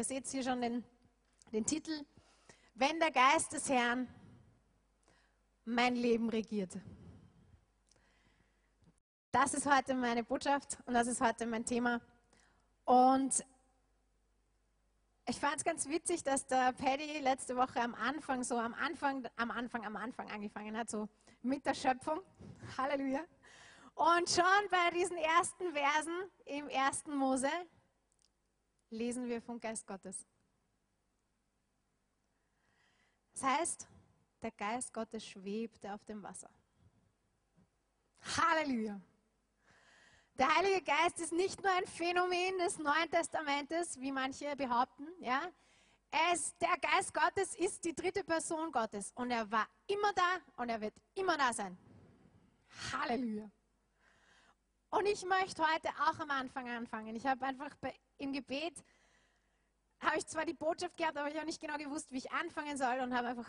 Ihr seht hier schon den, den Titel. Wenn der Geist des Herrn mein Leben regiert. Das ist heute meine Botschaft und das ist heute mein Thema. Und ich fand es ganz witzig, dass der Paddy letzte Woche am Anfang, so am Anfang, am Anfang, am Anfang angefangen hat, so mit der Schöpfung. Halleluja. Und schon bei diesen ersten Versen im ersten Mose lesen wir vom Geist Gottes. Das heißt, der Geist Gottes schwebte auf dem Wasser. Halleluja. Der Heilige Geist ist nicht nur ein Phänomen des Neuen Testamentes, wie manche behaupten. Ja? Es, der Geist Gottes ist die dritte Person Gottes und er war immer da und er wird immer da sein. Halleluja. Und ich möchte heute auch am Anfang anfangen. Ich habe einfach bei, im Gebet, habe ich zwar die Botschaft gehabt, aber ich habe nicht genau gewusst, wie ich anfangen soll und habe einfach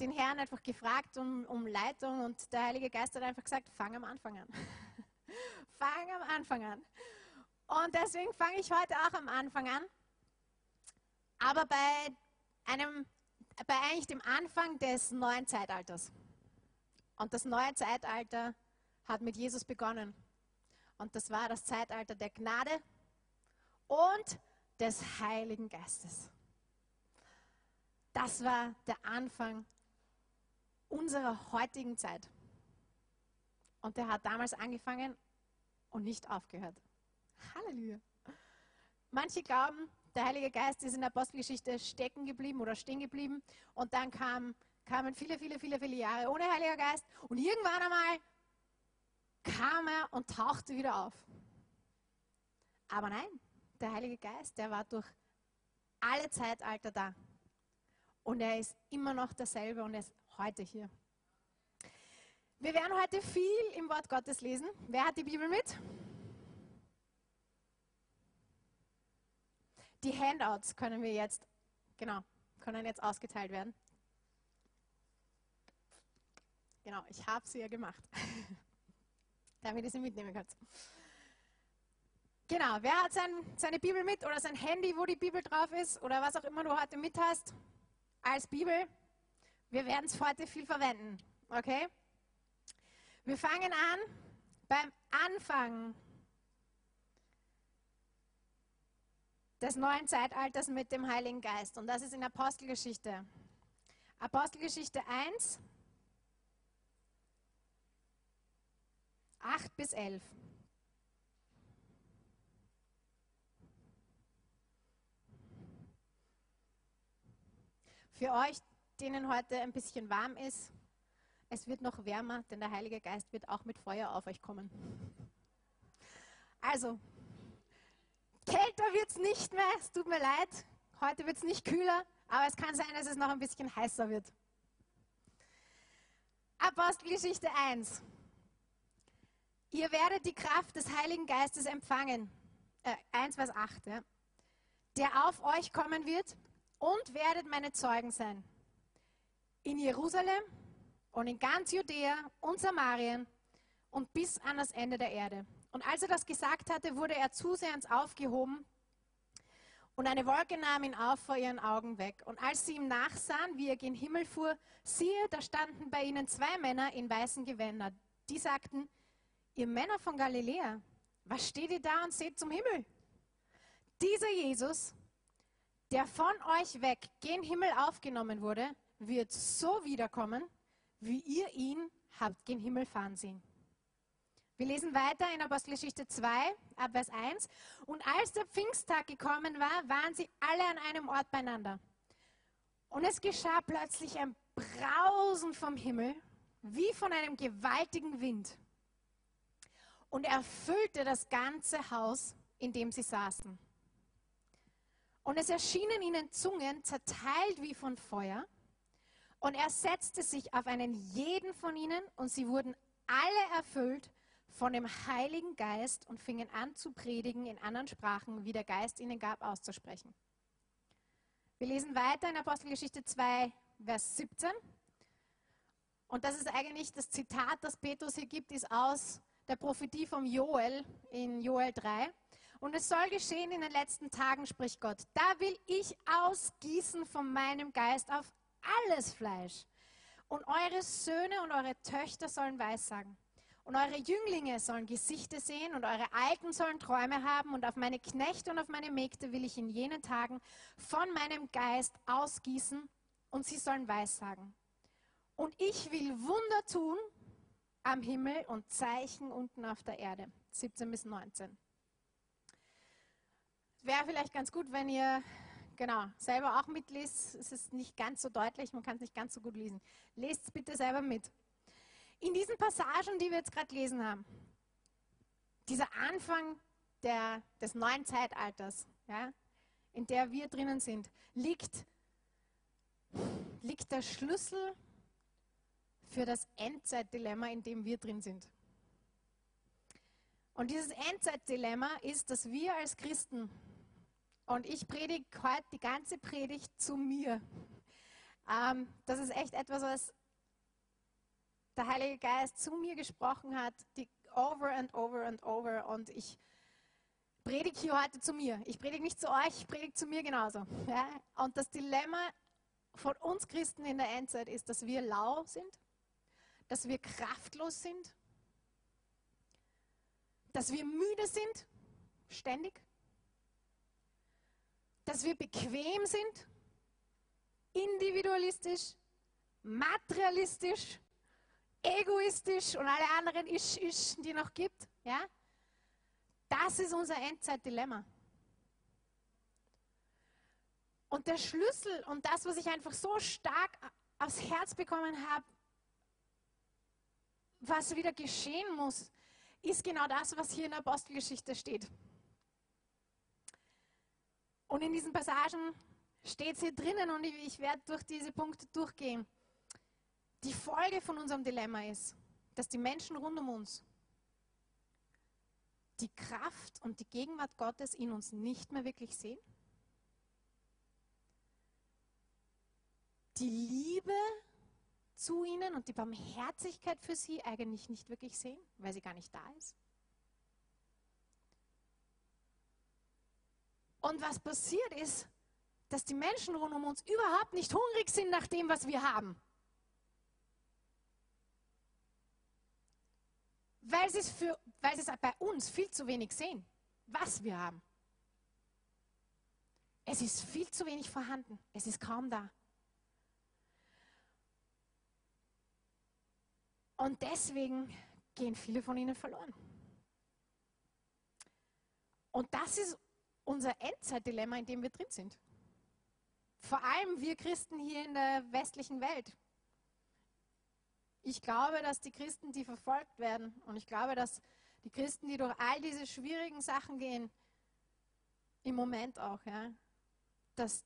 den Herrn einfach gefragt um, um Leitung und der Heilige Geist hat einfach gesagt, fang am Anfang an. fang am Anfang an. Und deswegen fange ich heute auch am Anfang an. Aber bei einem, bei eigentlich dem Anfang des neuen Zeitalters. Und das neue Zeitalter hat mit Jesus begonnen. Und das war das Zeitalter der Gnade und des Heiligen Geistes. Das war der Anfang unserer heutigen Zeit. Und der hat damals angefangen und nicht aufgehört. Halleluja. Manche glauben, der Heilige Geist ist in der Apostelgeschichte stecken geblieben oder stehen geblieben und dann kam, kamen viele, viele, viele, viele Jahre ohne Heiliger Geist und irgendwann einmal kam er und tauchte wieder auf. Aber nein, der Heilige Geist, der war durch alle Zeitalter da. Und er ist immer noch derselbe und er ist heute hier. Wir werden heute viel im Wort Gottes lesen. Wer hat die Bibel mit? Die Handouts können wir jetzt, genau, können jetzt ausgeteilt werden. Genau, ich habe sie ja gemacht, damit ihr sie mitnehmen könnt. Genau, wer hat sein, seine Bibel mit oder sein Handy, wo die Bibel drauf ist oder was auch immer du heute mit hast als Bibel? Wir werden es heute viel verwenden, okay? Wir fangen an beim Anfang des neuen Zeitalters mit dem Heiligen Geist. Und das ist in Apostelgeschichte. Apostelgeschichte 1, 8 bis 11. Für euch, denen heute ein bisschen warm ist, es wird noch wärmer, denn der Heilige Geist wird auch mit Feuer auf euch kommen. Also, kälter wird es nicht mehr, es tut mir leid. Heute wird es nicht kühler, aber es kann sein, dass es noch ein bisschen heißer wird. Apostelgeschichte 1. Ihr werdet die Kraft des Heiligen Geistes empfangen. Äh, 1, Vers 8. Ja, der auf euch kommen wird und werdet meine Zeugen sein. In Jerusalem und in ganz Judäa und Samarien und bis an das Ende der Erde. Und als er das gesagt hatte, wurde er zusehends aufgehoben und eine Wolke nahm ihn auf vor ihren Augen weg. Und als sie ihm nachsahen, wie er gen Himmel fuhr, siehe, da standen bei ihnen zwei Männer in weißen Gewändern. Die sagten, ihr Männer von Galiläa, was steht ihr da und seht zum Himmel? Dieser Jesus, der von euch weg gen Himmel aufgenommen wurde, wird so wiederkommen, wie ihr ihn habt gen Himmel fahren sehen. Wir lesen weiter in Apostelgeschichte 2, ab Vers 1. Und als der Pfingsttag gekommen war, waren sie alle an einem Ort beieinander. Und es geschah plötzlich ein Brausen vom Himmel, wie von einem gewaltigen Wind. Und erfüllte das ganze Haus, in dem sie saßen. Und es erschienen ihnen Zungen, zerteilt wie von Feuer, und er setzte sich auf einen jeden von ihnen und sie wurden alle erfüllt von dem Heiligen Geist und fingen an zu predigen in anderen Sprachen, wie der Geist ihnen gab, auszusprechen. Wir lesen weiter in Apostelgeschichte 2, Vers 17. Und das ist eigentlich das Zitat, das Petrus hier gibt, ist aus der Prophetie vom Joel in Joel 3. Und es soll geschehen in den letzten Tagen, spricht Gott. Da will ich ausgießen von meinem Geist auf alles Fleisch. Und eure Söhne und eure Töchter sollen Weissagen. Und eure Jünglinge sollen Gesichter sehen und eure Alten sollen Träume haben. Und auf meine Knechte und auf meine Mägde will ich in jenen Tagen von meinem Geist ausgießen und sie sollen Weissagen. Und ich will Wunder tun am Himmel und Zeichen unten auf der Erde. 17 bis 19. Wäre vielleicht ganz gut, wenn ihr genau selber auch mitlest. Es ist nicht ganz so deutlich, man kann es nicht ganz so gut lesen. Lest es bitte selber mit. In diesen Passagen, die wir jetzt gerade gelesen haben, dieser Anfang der, des neuen Zeitalters, ja, in der wir drinnen sind, liegt, liegt der Schlüssel für das Endzeitdilemma, in dem wir drin sind. Und dieses Endzeitdilemma ist, dass wir als Christen, und ich predige heute die ganze Predigt zu mir, ähm, das ist echt etwas, was der Heilige Geist zu mir gesprochen hat, die over and over and over. Und ich predige hier heute zu mir. Ich predige nicht zu euch, ich predige zu mir genauso. Ja? Und das Dilemma von uns Christen in der Endzeit ist, dass wir lau sind, dass wir kraftlos sind, dass wir müde sind, ständig, dass wir bequem sind, individualistisch, materialistisch, egoistisch und alle anderen Isch, Isch, die noch gibt. Ja? Das ist unser Endzeitdilemma. Und der Schlüssel und das, was ich einfach so stark aufs Herz bekommen habe, was wieder geschehen muss, ist genau das, was hier in der Apostelgeschichte steht. Und in diesen Passagen steht es hier drinnen und ich, ich werde durch diese Punkte durchgehen. Die Folge von unserem Dilemma ist, dass die Menschen rund um uns die Kraft und die Gegenwart Gottes in uns nicht mehr wirklich sehen. Die Liebe zu ihnen und die Barmherzigkeit für sie eigentlich nicht wirklich sehen, weil sie gar nicht da ist. Und was passiert ist, dass die Menschen rund um uns überhaupt nicht hungrig sind nach dem, was wir haben. weil sie es, für, weil sie es bei uns viel zu wenig sehen, was wir haben. Es ist viel zu wenig vorhanden. Es ist kaum da. Und deswegen gehen viele von ihnen verloren. Und das ist unser Endzeitdilemma, in dem wir drin sind. Vor allem wir Christen hier in der westlichen Welt. Ich glaube, dass die Christen, die verfolgt werden, und ich glaube, dass die Christen, die durch all diese schwierigen Sachen gehen, im Moment auch, ja, dass,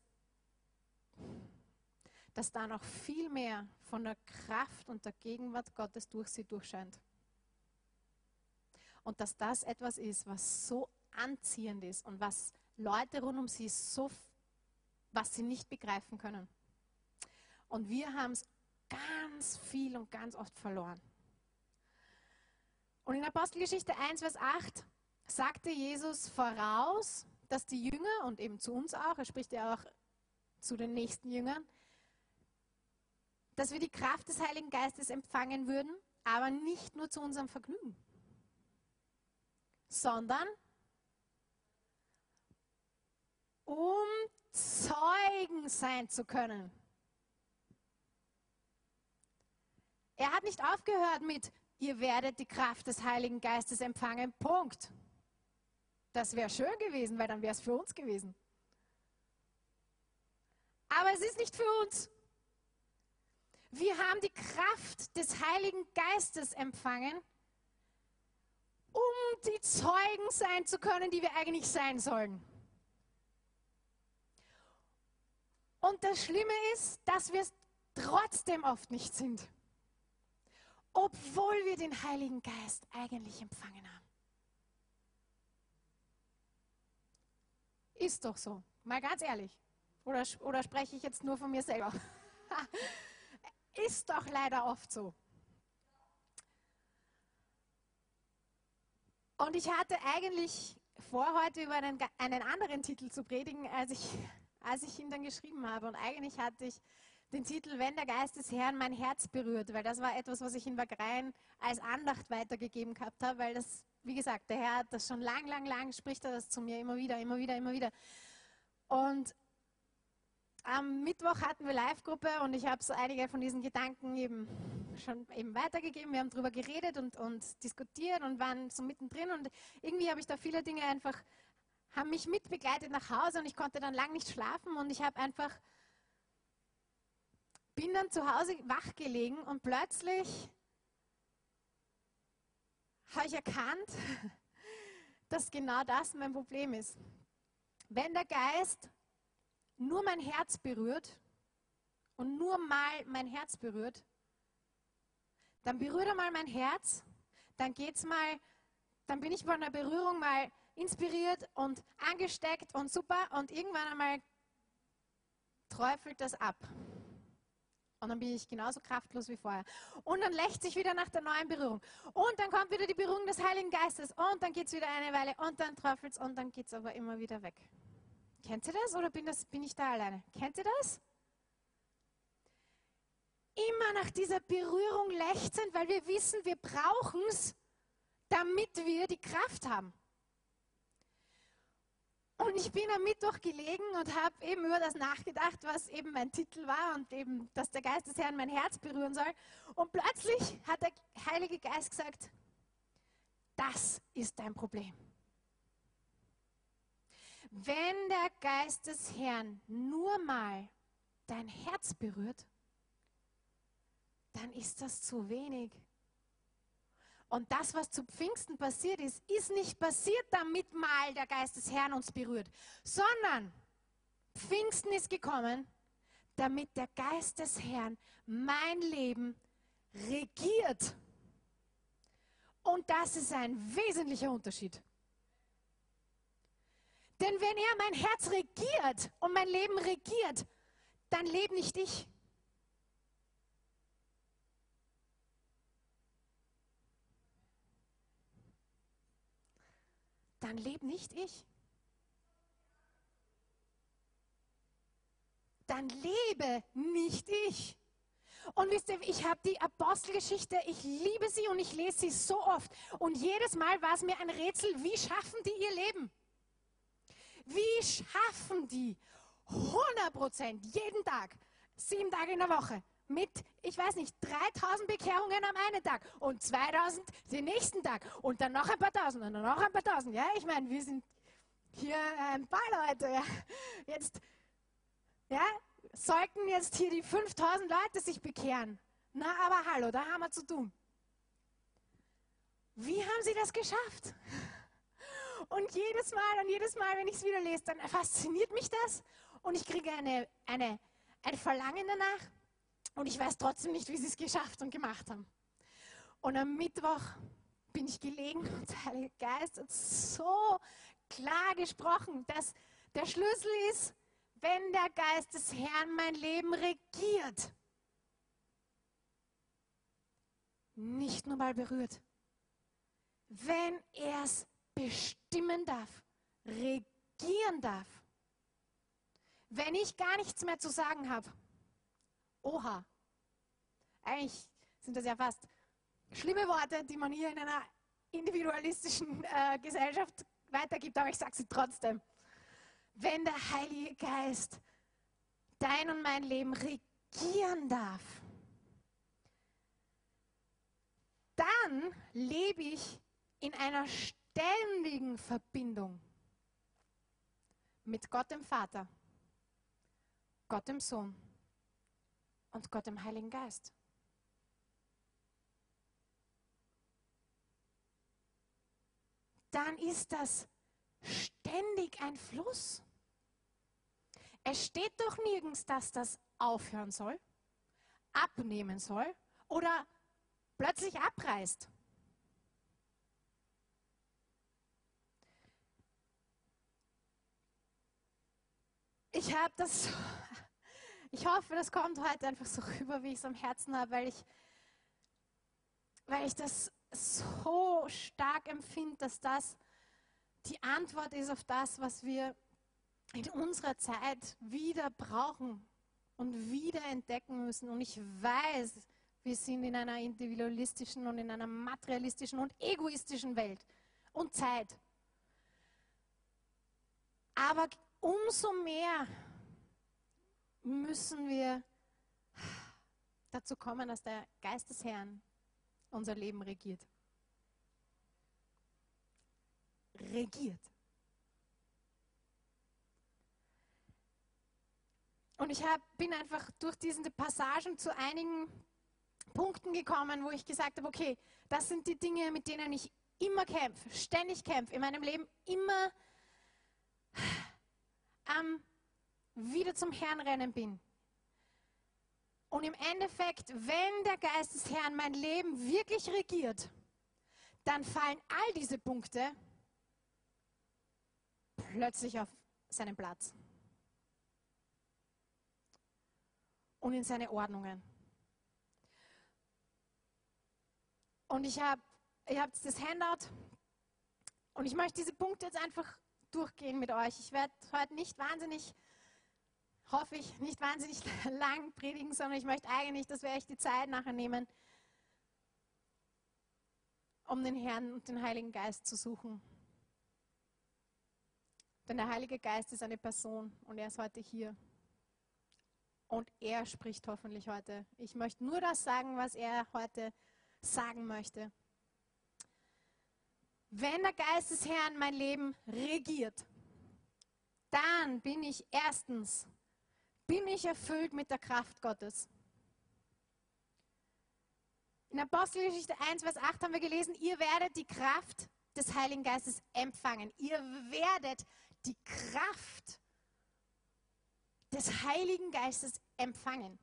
dass da noch viel mehr von der Kraft und der Gegenwart Gottes durch sie durchscheint. Und dass das etwas ist, was so anziehend ist und was Leute rund um sie so, was sie nicht begreifen können. Und wir haben es ganz viel und ganz oft verloren. Und in Apostelgeschichte 1, Vers 8 sagte Jesus voraus, dass die Jünger und eben zu uns auch, er spricht ja auch zu den nächsten Jüngern, dass wir die Kraft des Heiligen Geistes empfangen würden, aber nicht nur zu unserem Vergnügen, sondern um Zeugen sein zu können Er hat nicht aufgehört mit, ihr werdet die Kraft des Heiligen Geistes empfangen. Punkt. Das wäre schön gewesen, weil dann wäre es für uns gewesen. Aber es ist nicht für uns. Wir haben die Kraft des Heiligen Geistes empfangen, um die Zeugen sein zu können, die wir eigentlich sein sollen. Und das Schlimme ist, dass wir es trotzdem oft nicht sind obwohl wir den Heiligen Geist eigentlich empfangen haben. Ist doch so, mal ganz ehrlich. Oder, oder spreche ich jetzt nur von mir selber? Ist doch leider oft so. Und ich hatte eigentlich vor, heute über einen, einen anderen Titel zu predigen, als ich, als ich ihn dann geschrieben habe. Und eigentlich hatte ich den Titel Wenn der Geist des Herrn mein Herz berührt, weil das war etwas, was ich in Wagrein als Andacht weitergegeben gehabt habe, weil das, wie gesagt, der Herr hat das schon lang, lang, lang, spricht er das zu mir immer wieder, immer wieder, immer wieder. Und am Mittwoch hatten wir Live-Gruppe und ich habe so einige von diesen Gedanken eben schon eben weitergegeben. Wir haben darüber geredet und, und diskutiert und waren so mittendrin und irgendwie habe ich da viele Dinge einfach, haben mich mitbegleitet nach Hause und ich konnte dann lang nicht schlafen und ich habe einfach, bin dann zu Hause wach gelegen und plötzlich habe ich erkannt, dass genau das mein Problem ist. Wenn der Geist nur mein Herz berührt und nur mal mein Herz berührt, dann berührt er mal mein Herz, dann geht's mal, dann bin ich von der Berührung mal inspiriert und angesteckt und super und irgendwann einmal träufelt das ab. Und dann bin ich genauso kraftlos wie vorher. Und dann lächt sich wieder nach der neuen Berührung. Und dann kommt wieder die Berührung des Heiligen Geistes. Und dann geht es wieder eine Weile. Und dann träufelt es. Und dann geht es aber immer wieder weg. Kennt ihr das oder bin, das, bin ich da alleine? Kennt ihr das? Immer nach dieser Berührung lechzen, weil wir wissen, wir brauchen es, damit wir die Kraft haben. Und ich bin am Mittwoch gelegen und habe eben über das nachgedacht, was eben mein Titel war und eben, dass der Geist des Herrn mein Herz berühren soll. Und plötzlich hat der Heilige Geist gesagt, das ist dein Problem. Wenn der Geist des Herrn nur mal dein Herz berührt, dann ist das zu wenig. Und das, was zu Pfingsten passiert ist, ist nicht passiert, damit mal der Geist des Herrn uns berührt, sondern Pfingsten ist gekommen, damit der Geist des Herrn mein Leben regiert. Und das ist ein wesentlicher Unterschied. Denn wenn er mein Herz regiert und mein Leben regiert, dann lebe nicht ich. Dann lebe nicht ich. Dann lebe nicht ich. Und wisst ihr, ich habe die Apostelgeschichte, ich liebe sie und ich lese sie so oft. Und jedes Mal war es mir ein Rätsel, wie schaffen die ihr Leben? Wie schaffen die 100 Prozent jeden Tag, sieben Tage in der Woche, mit, ich weiß nicht, 3000 Bekehrungen am einen Tag und 2000 den nächsten Tag und dann noch ein paar tausend und dann noch ein paar tausend. Ja, ich meine, wir sind hier ein paar Leute. Ja. Jetzt, ja, sollten jetzt hier die 5000 Leute sich bekehren. Na, aber hallo, da haben wir zu tun. Wie haben sie das geschafft? Und jedes Mal und jedes Mal, wenn ich es wieder lese, dann fasziniert mich das und ich kriege eine, eine, ein Verlangen danach und ich weiß trotzdem nicht, wie sie es geschafft und gemacht haben. Und am Mittwoch bin ich gelegen und der Heilige Geist hat so klar gesprochen, dass der Schlüssel ist, wenn der Geist des Herrn mein Leben regiert. Nicht nur mal berührt. Wenn er es bestimmen darf, regieren darf. Wenn ich gar nichts mehr zu sagen habe, oha, eigentlich sind das ja fast schlimme Worte, die man hier in einer individualistischen äh, Gesellschaft weitergibt, aber ich sage sie trotzdem. Wenn der Heilige Geist dein und mein Leben regieren darf, dann lebe ich in einer ständigen Verbindung mit Gott dem Vater, Gott dem Sohn und Gott dem Heiligen Geist. Dann ist das ständig ein Fluss. Es steht doch nirgends, dass das aufhören soll, abnehmen soll oder plötzlich abreißt. ich habe das, ich hoffe, das kommt heute einfach so rüber, wie ich es am Herzen habe, weil ich, weil ich das so stark empfinde, dass das die Antwort ist auf das, was wir in unserer Zeit wieder brauchen und wieder entdecken müssen. Und ich weiß, wir sind in einer individualistischen und in einer materialistischen und egoistischen Welt und Zeit. Aber umso mehr müssen wir dazu kommen, dass der Geist des Herrn unser Leben regiert. Regiert. Und ich hab, bin einfach durch diese Passagen zu einigen Punkten gekommen, wo ich gesagt habe, okay, das sind die Dinge, mit denen ich immer kämpfe, ständig kämpfe, in meinem Leben immer am wieder zum Herrn rennen bin. Und im Endeffekt, wenn der Geist des Herrn mein Leben wirklich regiert, dann fallen all diese Punkte plötzlich auf seinen Platz und in seine Ordnungen. Und ich habe ich hab das Handout und ich möchte diese Punkte jetzt einfach durchgehen mit euch. Ich werde heute nicht wahnsinnig, hoffe ich, nicht wahnsinnig lang predigen, sondern ich möchte eigentlich, dass wir echt die Zeit nachher nehmen, um den Herrn und den Heiligen Geist zu suchen. Denn der Heilige Geist ist eine Person und er ist heute hier. Und er spricht hoffentlich heute. Ich möchte nur das sagen, was er heute sagen möchte. Wenn der Geist des Herrn mein Leben regiert, dann bin ich erstens, bin ich erfüllt mit der Kraft Gottes. In Apostelgeschichte 1, Vers 8 haben wir gelesen, ihr werdet die Kraft des Heiligen Geistes empfangen. Ihr werdet die Kraft des Heiligen Geistes empfangen.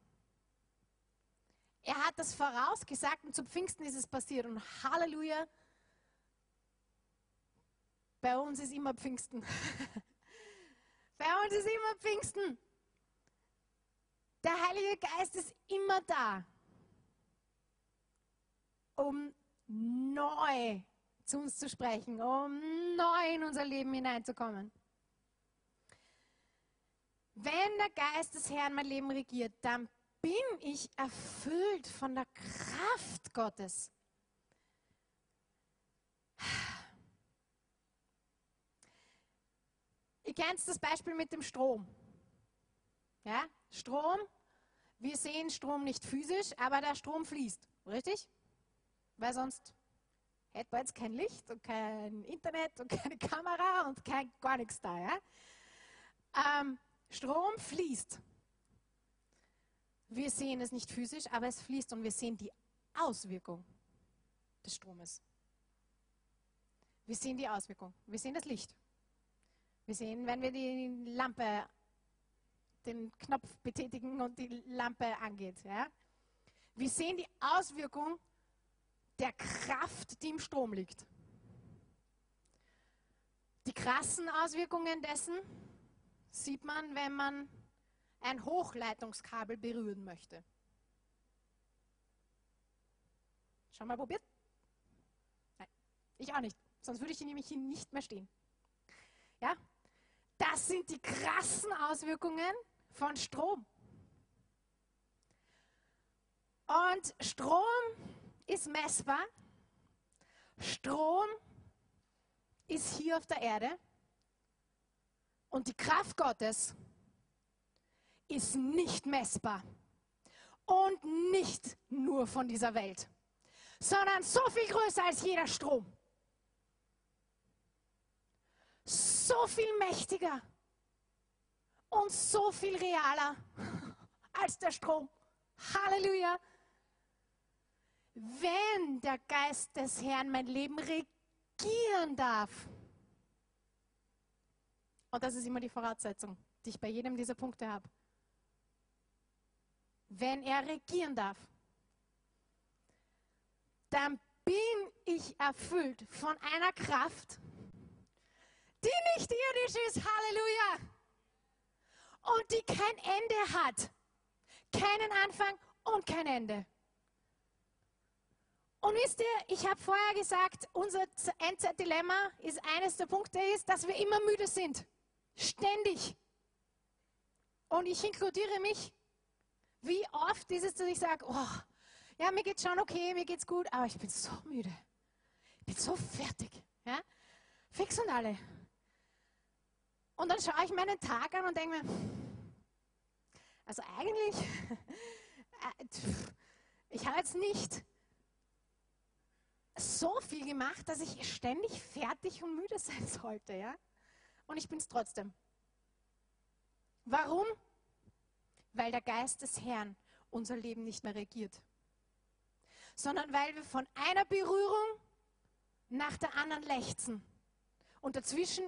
Er hat das vorausgesagt und zu Pfingsten ist es passiert. Und Halleluja, bei uns ist immer Pfingsten. Bei uns ist immer Pfingsten. Der Heilige Geist ist immer da, um neu zu uns zu sprechen, um neu in unser Leben hineinzukommen. Wenn der Geist des Herrn mein Leben regiert, dann bin ich erfüllt von der Kraft Gottes. Ihr kennt das Beispiel mit dem Strom. Ja, Strom, wir sehen Strom nicht physisch, aber der Strom fließt, richtig? Weil sonst hätte man jetzt kein Licht und kein Internet und keine Kamera und kein gar nichts da. Ja? Ähm, Strom fließt. Wir sehen es nicht physisch, aber es fließt und wir sehen die Auswirkung des Stromes. Wir sehen die Auswirkung. Wir sehen das Licht. Wir sehen, wenn wir die Lampe, den Knopf betätigen und die Lampe angeht. Ja? Wir sehen die Auswirkung der Kraft, die im Strom liegt. Die krassen Auswirkungen dessen sieht man, wenn man ein Hochleitungskabel berühren möchte. Schon mal probiert? Nein, ich auch nicht. Sonst würde ich nämlich hier nicht mehr stehen. Ja? Das sind die krassen Auswirkungen von Strom. Und Strom ist messbar. Strom ist hier auf der Erde. Und die Kraft Gottes ist nicht messbar. Und nicht nur von dieser Welt, sondern so viel größer als jeder Strom so viel mächtiger und so viel realer als der Strom. Halleluja. Wenn der Geist des Herrn mein Leben regieren darf, und das ist immer die Voraussetzung, die ich bei jedem dieser Punkte habe, wenn er regieren darf, dann bin ich erfüllt von einer Kraft, die nicht irdisch ist. Halleluja. Und die kein Ende hat. Keinen Anfang und kein Ende. Und wisst ihr, ich habe vorher gesagt, unser Endzeitdilemma ist eines der Punkte ist, dass wir immer müde sind. Ständig. Und ich inkludiere mich. Wie oft ist es, dass ich sage, oh, ja, mir geht's schon okay, mir geht's gut, aber ich bin so müde. Ich bin so fertig. Ja? Fix und alle. Und dann schaue ich meinen Tag an und denke mir, also eigentlich, äh, ich habe jetzt nicht so viel gemacht, dass ich ständig fertig und müde sein sollte, ja? Und ich bin es trotzdem. Warum? Weil der Geist des Herrn unser Leben nicht mehr regiert, sondern weil wir von einer Berührung nach der anderen lechzen und dazwischen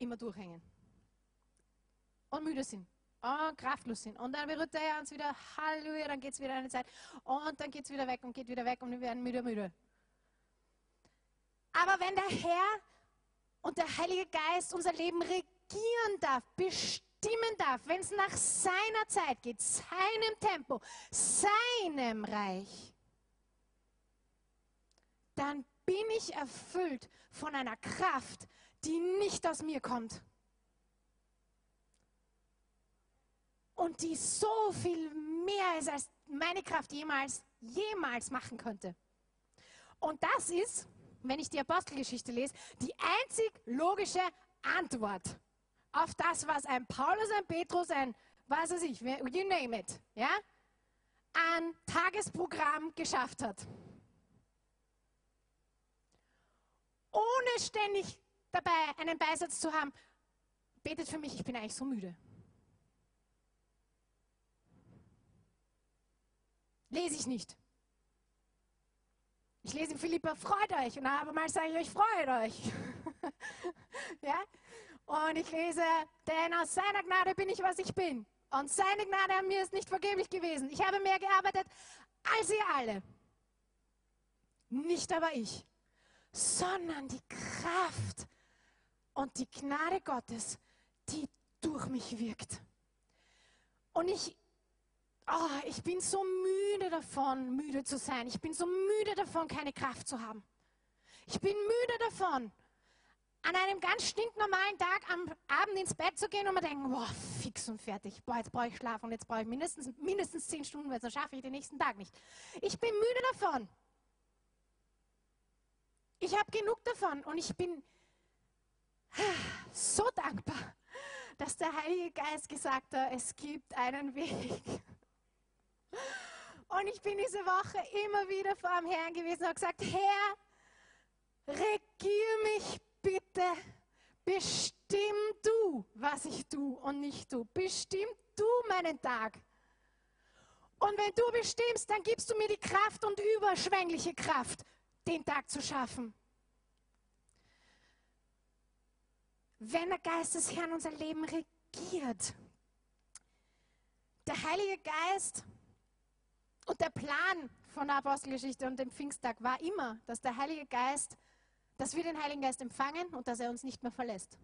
immer durchhängen und müde sind und kraftlos sind. Und dann berührt er uns wieder, Halleluja, dann geht es wieder eine Zeit und dann geht es wieder weg und geht wieder weg und wir werden müde, müde. Aber wenn der Herr und der Heilige Geist unser Leben regieren darf, bestimmen darf, wenn es nach seiner Zeit geht, seinem Tempo, seinem Reich, dann bin ich erfüllt von einer Kraft, die nicht aus mir kommt. Und die so viel mehr ist, als meine Kraft jemals, jemals machen könnte. Und das ist, wenn ich die Apostelgeschichte lese, die einzig logische Antwort auf das, was ein Paulus, ein Petrus, ein, was weiß ich, you name it, ja, an Tagesprogramm geschafft hat. Ohne ständig dabei einen Beisatz zu haben, betet für mich, ich bin eigentlich so müde. Lese ich nicht. Ich lese in Philippa, freut euch. Und aber sage ich euch, freut euch. ja? Und ich lese, denn aus seiner Gnade bin ich, was ich bin. Und seine Gnade an mir ist nicht vergeblich gewesen. Ich habe mehr gearbeitet als ihr alle. Nicht aber ich, sondern die Kraft und die Gnade Gottes, die durch mich wirkt. Und ich oh, ich bin so müde davon, müde zu sein. Ich bin so müde davon, keine Kraft zu haben. Ich bin müde davon, an einem ganz stinknormalen Tag am Abend ins Bett zu gehen und mir denken, boah, fix und fertig. Boah, jetzt brauche ich schlafen und jetzt brauche ich mindestens, mindestens zehn Stunden, weil sonst schaffe ich den nächsten Tag nicht. Ich bin müde davon. Ich habe genug davon und ich bin so dankbar, dass der Heilige Geist gesagt hat, es gibt einen Weg. Und ich bin diese Woche immer wieder vor dem Herrn gewesen und habe gesagt, Herr, regier mich bitte. Bestimm du, was ich tue und nicht du. Bestimm du meinen Tag. Und wenn du bestimmst, dann gibst du mir die Kraft und überschwängliche Kraft, den Tag zu schaffen. Wenn der Geist des Herrn unser Leben regiert, der Heilige Geist und der Plan von der Apostelgeschichte und dem Pfingsttag war immer, dass der Heilige Geist, dass wir den Heiligen Geist empfangen und dass er uns nicht mehr verlässt.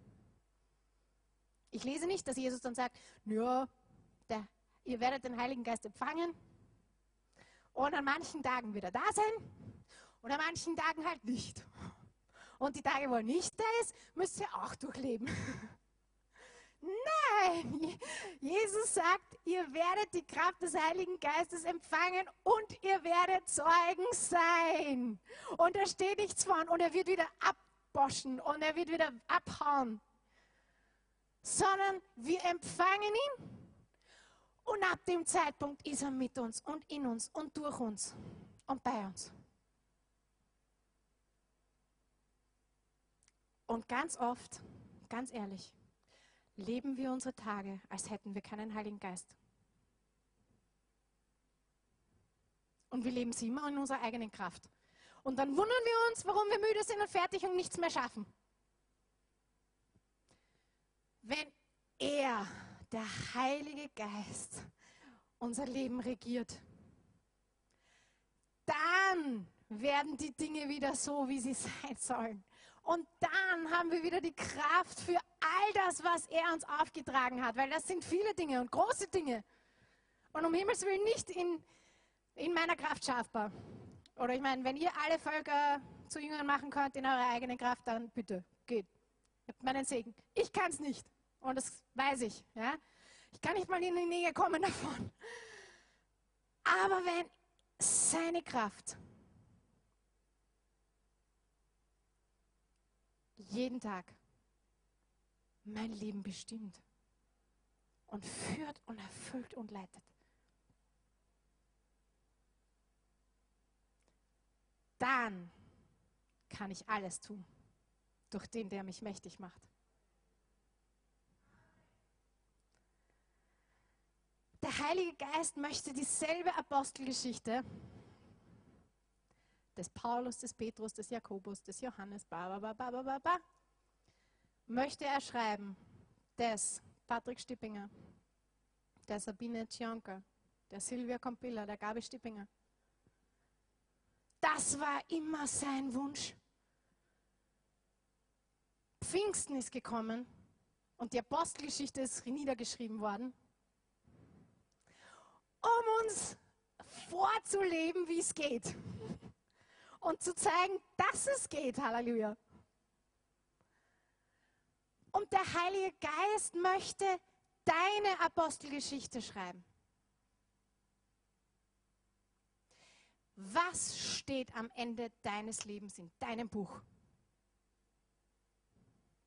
Ich lese nicht, dass Jesus dann sagt, ja, der, ihr werdet den Heiligen Geist empfangen und an manchen Tagen wieder da sein und an manchen Tagen halt nicht. Und die Tage, wo er nicht da ist, müsst ihr auch durchleben. Nein, Jesus sagt, ihr werdet die Kraft des Heiligen Geistes empfangen und ihr werdet Zeugen sein. Und da steht nichts von und er wird wieder abboschen und er wird wieder abhauen, sondern wir empfangen ihn und ab dem Zeitpunkt ist er mit uns und in uns und durch uns und bei uns. Und ganz oft, ganz ehrlich, leben wir unsere Tage, als hätten wir keinen Heiligen Geist. Und wir leben sie immer in unserer eigenen Kraft. Und dann wundern wir uns, warum wir müde sind und fertig und nichts mehr schaffen. Wenn er, der Heilige Geist, unser Leben regiert, dann werden die Dinge wieder so, wie sie sein sollen. Und dann haben wir wieder die Kraft für all das, was er uns aufgetragen hat, weil das sind viele Dinge und große Dinge. Und um Himmels Willen nicht in, in meiner Kraft schaffbar. Oder ich meine, wenn ihr alle Völker zu Jüngern machen könnt in eurer eigenen Kraft, dann bitte, geht. Ihr habt meinen Segen. Ich kann es nicht. Und das weiß ich. Ja? Ich kann nicht mal in die Nähe kommen davon. Aber wenn seine Kraft jeden Tag mein Leben bestimmt und führt und erfüllt und leitet, dann kann ich alles tun durch den, der mich mächtig macht. Der Heilige Geist möchte dieselbe Apostelgeschichte des Paulus, des Petrus, des Jakobus, des Johannes, ba, ba, ba, ba, ba, ba, möchte er schreiben, des Patrick Stippinger, der Sabine Cionka, der Silvia Compilla, der Gabi Stippinger. Das war immer sein Wunsch. Pfingsten ist gekommen und die Apostelgeschichte ist niedergeschrieben worden um uns vorzuleben, wie es geht. Und zu zeigen, dass es geht. Halleluja. Und der Heilige Geist möchte deine Apostelgeschichte schreiben. Was steht am Ende deines Lebens in deinem Buch?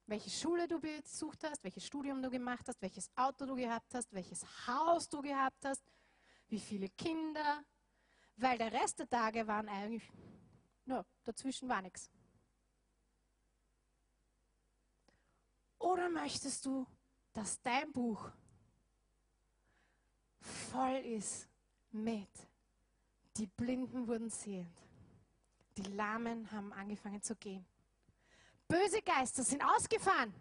Welche Schule du besucht hast, welches Studium du gemacht hast, welches Auto du gehabt hast, welches Haus du gehabt hast, wie viele Kinder, weil der Rest der Tage waren eigentlich, no, dazwischen war nichts. Oder möchtest du, dass dein Buch voll ist mit, die Blinden wurden sehend, die Lahmen haben angefangen zu gehen. Böse Geister sind ausgefahren,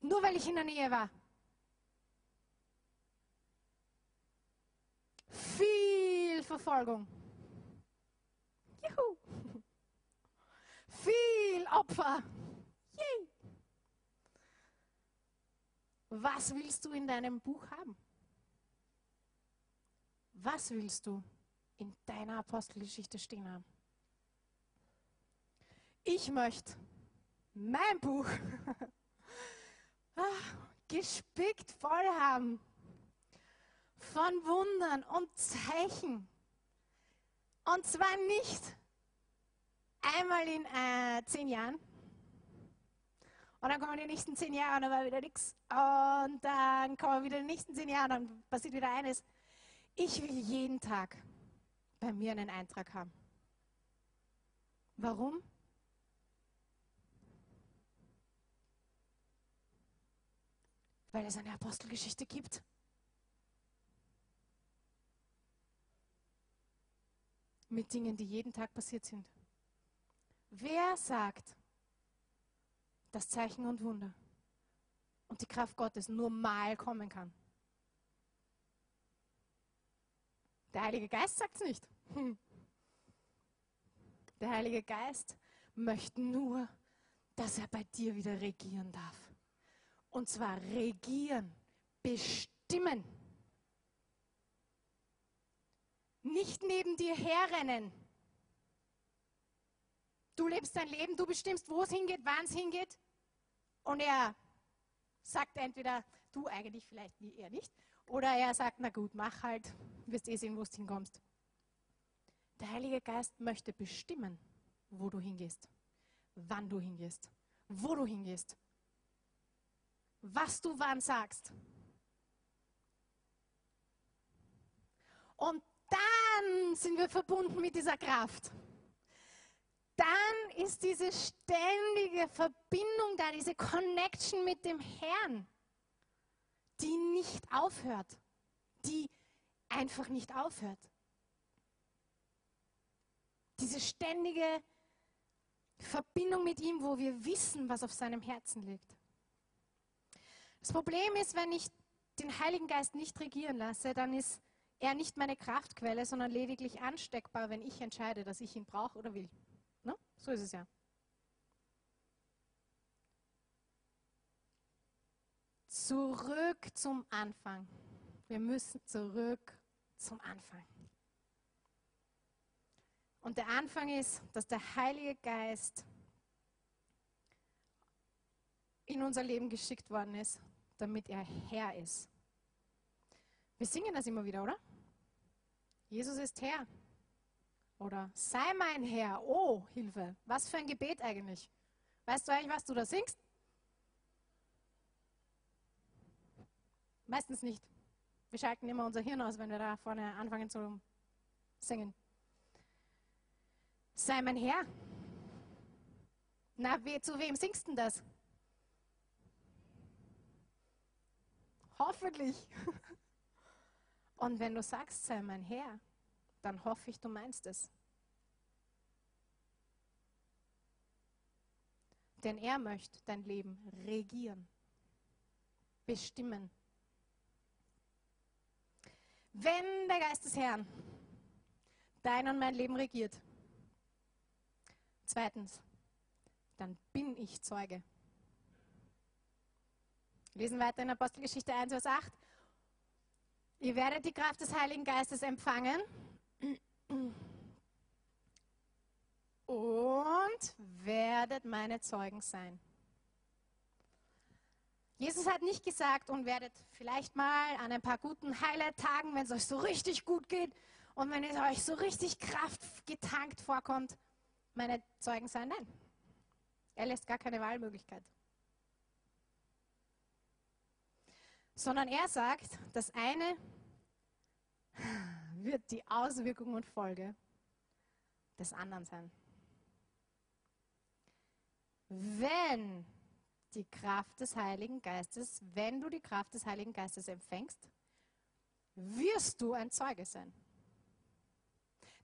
nur weil ich in der Nähe war. Viel Verfolgung. Juhu. Viel Opfer. Yay. Was willst du in deinem Buch haben? Was willst du in deiner Apostelgeschichte stehen haben? Ich möchte mein Buch ah, gespickt voll haben von Wundern und Zeichen. Und zwar nicht einmal in äh, zehn Jahren. Und dann kommen die nächsten zehn Jahre und dann war wieder nichts. Und dann kommen wieder die nächsten zehn Jahre und dann passiert wieder eines. Ich will jeden Tag bei mir einen Eintrag haben. Warum? Weil es eine Apostelgeschichte gibt. mit Dingen, die jeden Tag passiert sind. Wer sagt, dass Zeichen und Wunder und die Kraft Gottes nur mal kommen kann? Der Heilige Geist sagt es nicht. Der Heilige Geist möchte nur, dass er bei dir wieder regieren darf. Und zwar regieren, bestimmen nicht neben dir herrennen. Du lebst dein Leben, du bestimmst, wo es hingeht, wann es hingeht. Und er sagt entweder, du eigentlich vielleicht nie, er nicht. Oder er sagt, na gut, mach halt, wirst eh sehen, wo du hinkommst. Der Heilige Geist möchte bestimmen, wo du hingehst, wann du hingehst, wo du hingehst, was du wann sagst. Und dann sind wir verbunden mit dieser Kraft. Dann ist diese ständige Verbindung da, diese Connection mit dem Herrn, die nicht aufhört, die einfach nicht aufhört. Diese ständige Verbindung mit ihm, wo wir wissen, was auf seinem Herzen liegt. Das Problem ist, wenn ich den Heiligen Geist nicht regieren lasse, dann ist er nicht meine Kraftquelle, sondern lediglich ansteckbar, wenn ich entscheide, dass ich ihn brauche oder will. So ist es ja. Zurück zum Anfang. Wir müssen zurück zum Anfang. Und der Anfang ist, dass der Heilige Geist in unser Leben geschickt worden ist, damit er Herr ist. Wir singen das immer wieder, oder? Jesus ist Herr. Oder sei mein Herr. Oh, Hilfe. Was für ein Gebet eigentlich. Weißt du eigentlich, was du da singst? Meistens nicht. Wir schalten immer unser Hirn aus, wenn wir da vorne anfangen zu singen. Sei mein Herr. Na, we, zu wem singst du das? Hoffentlich. Und wenn du sagst, sei mein Herr, dann hoffe ich, du meinst es. Denn er möchte dein Leben regieren, bestimmen. Wenn der Geist des Herrn dein und mein Leben regiert, zweitens, dann bin ich Zeuge. lesen weiter in Apostelgeschichte 1, Vers 8. Ihr werdet die Kraft des Heiligen Geistes empfangen und werdet meine Zeugen sein. Jesus hat nicht gesagt und werdet vielleicht mal an ein paar guten Highlight-Tagen, wenn es euch so richtig gut geht und wenn es euch so richtig Kraft getankt vorkommt, meine Zeugen sein. Nein, er lässt gar keine Wahlmöglichkeit. Sondern er sagt, das eine wird die Auswirkung und Folge des anderen sein. Wenn die Kraft des Heiligen Geistes, wenn du die Kraft des Heiligen Geistes empfängst, wirst du ein Zeuge sein.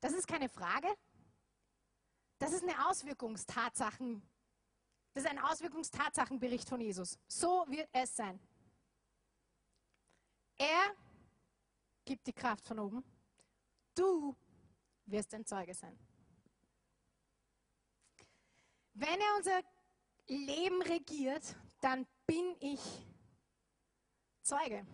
Das ist keine Frage. Das ist eine Auswirkungstatsachen. Das ist ein Auswirkungstatsachenbericht von Jesus. So wird es sein. Er gibt die Kraft von oben. Du wirst ein Zeuge sein. Wenn er unser Leben regiert, dann bin ich Zeuge.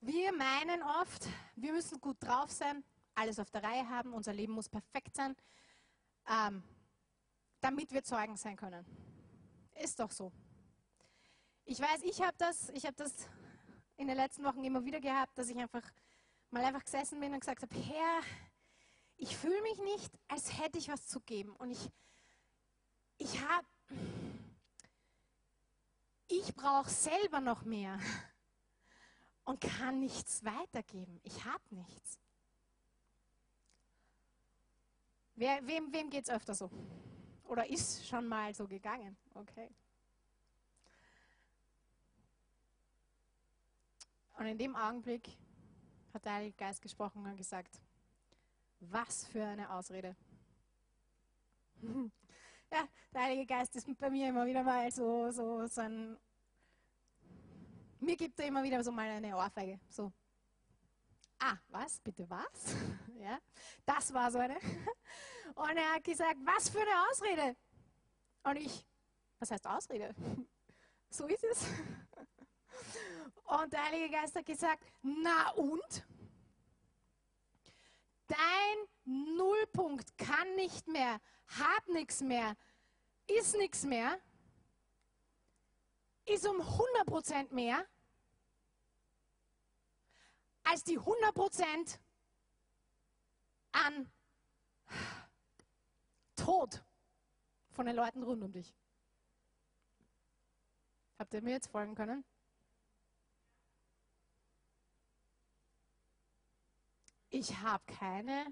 Wir meinen oft, wir müssen gut drauf sein, alles auf der Reihe haben, unser Leben muss perfekt sein, ähm, damit wir Zeugen sein können. Ist doch so. Ich weiß, ich habe das, ich habe das in den letzten Wochen immer wieder gehabt, dass ich einfach mal einfach gesessen bin und gesagt habe, Herr, ich fühle mich nicht, als hätte ich was zu geben. Und ich, ich habe ich brauche selber noch mehr und kann nichts weitergeben. Ich habe nichts. Wer, wem wem geht es öfter so? Oder ist schon mal so gegangen? Okay. Und in dem Augenblick hat der Heilige Geist gesprochen und gesagt, was für eine Ausrede. ja, der Heilige Geist ist bei mir immer wieder mal so, so, so ein. Mir gibt er immer wieder so mal eine Ohrfeige. So. Ah, was? Bitte was? ja, das war so eine. Und er hat gesagt, was für eine Ausrede. Und ich, was heißt Ausrede? so ist es. Und der Heilige Geist hat gesagt, na und? Dein Nullpunkt kann nicht mehr, hat nichts mehr, ist nichts mehr, ist um 100% mehr als die 100% an Tod von den Leuten rund um dich. Habt ihr mir jetzt folgen können? Ich habe keine.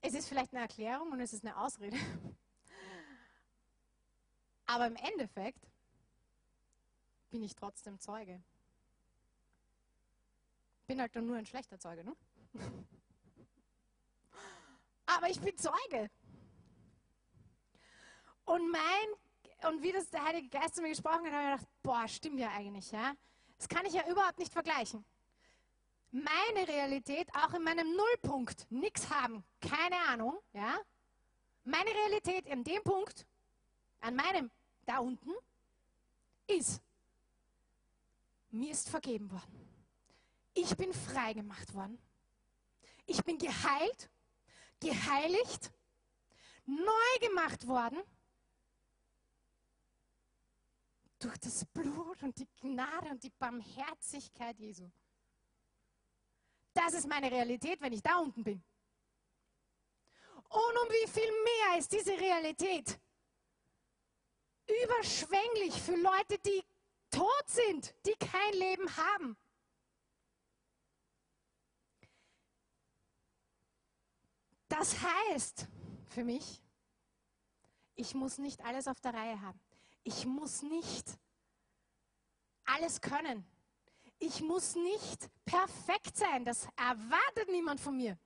Es ist vielleicht eine Erklärung und es ist eine Ausrede. Aber im Endeffekt bin ich trotzdem Zeuge. Bin halt nur ein schlechter Zeuge, ne? Aber ich bin Zeuge. Und mein, und wie das der Heilige Geist zu mir gesprochen hat, habe ich gedacht, boah, stimmt ja eigentlich, ja. Das kann ich ja überhaupt nicht vergleichen meine Realität auch in meinem Nullpunkt nichts haben, keine Ahnung, ja? Meine Realität in dem Punkt, an meinem da unten, ist, mir ist vergeben worden. Ich bin frei gemacht worden. Ich bin geheilt, geheiligt, neu gemacht worden durch das Blut und die Gnade und die Barmherzigkeit Jesu. Das ist meine Realität, wenn ich da unten bin. Und um wie viel mehr ist diese Realität überschwänglich für Leute, die tot sind, die kein Leben haben. Das heißt für mich, ich muss nicht alles auf der Reihe haben. Ich muss nicht alles können. Ich muss nicht perfekt sein. Das erwartet niemand von mir.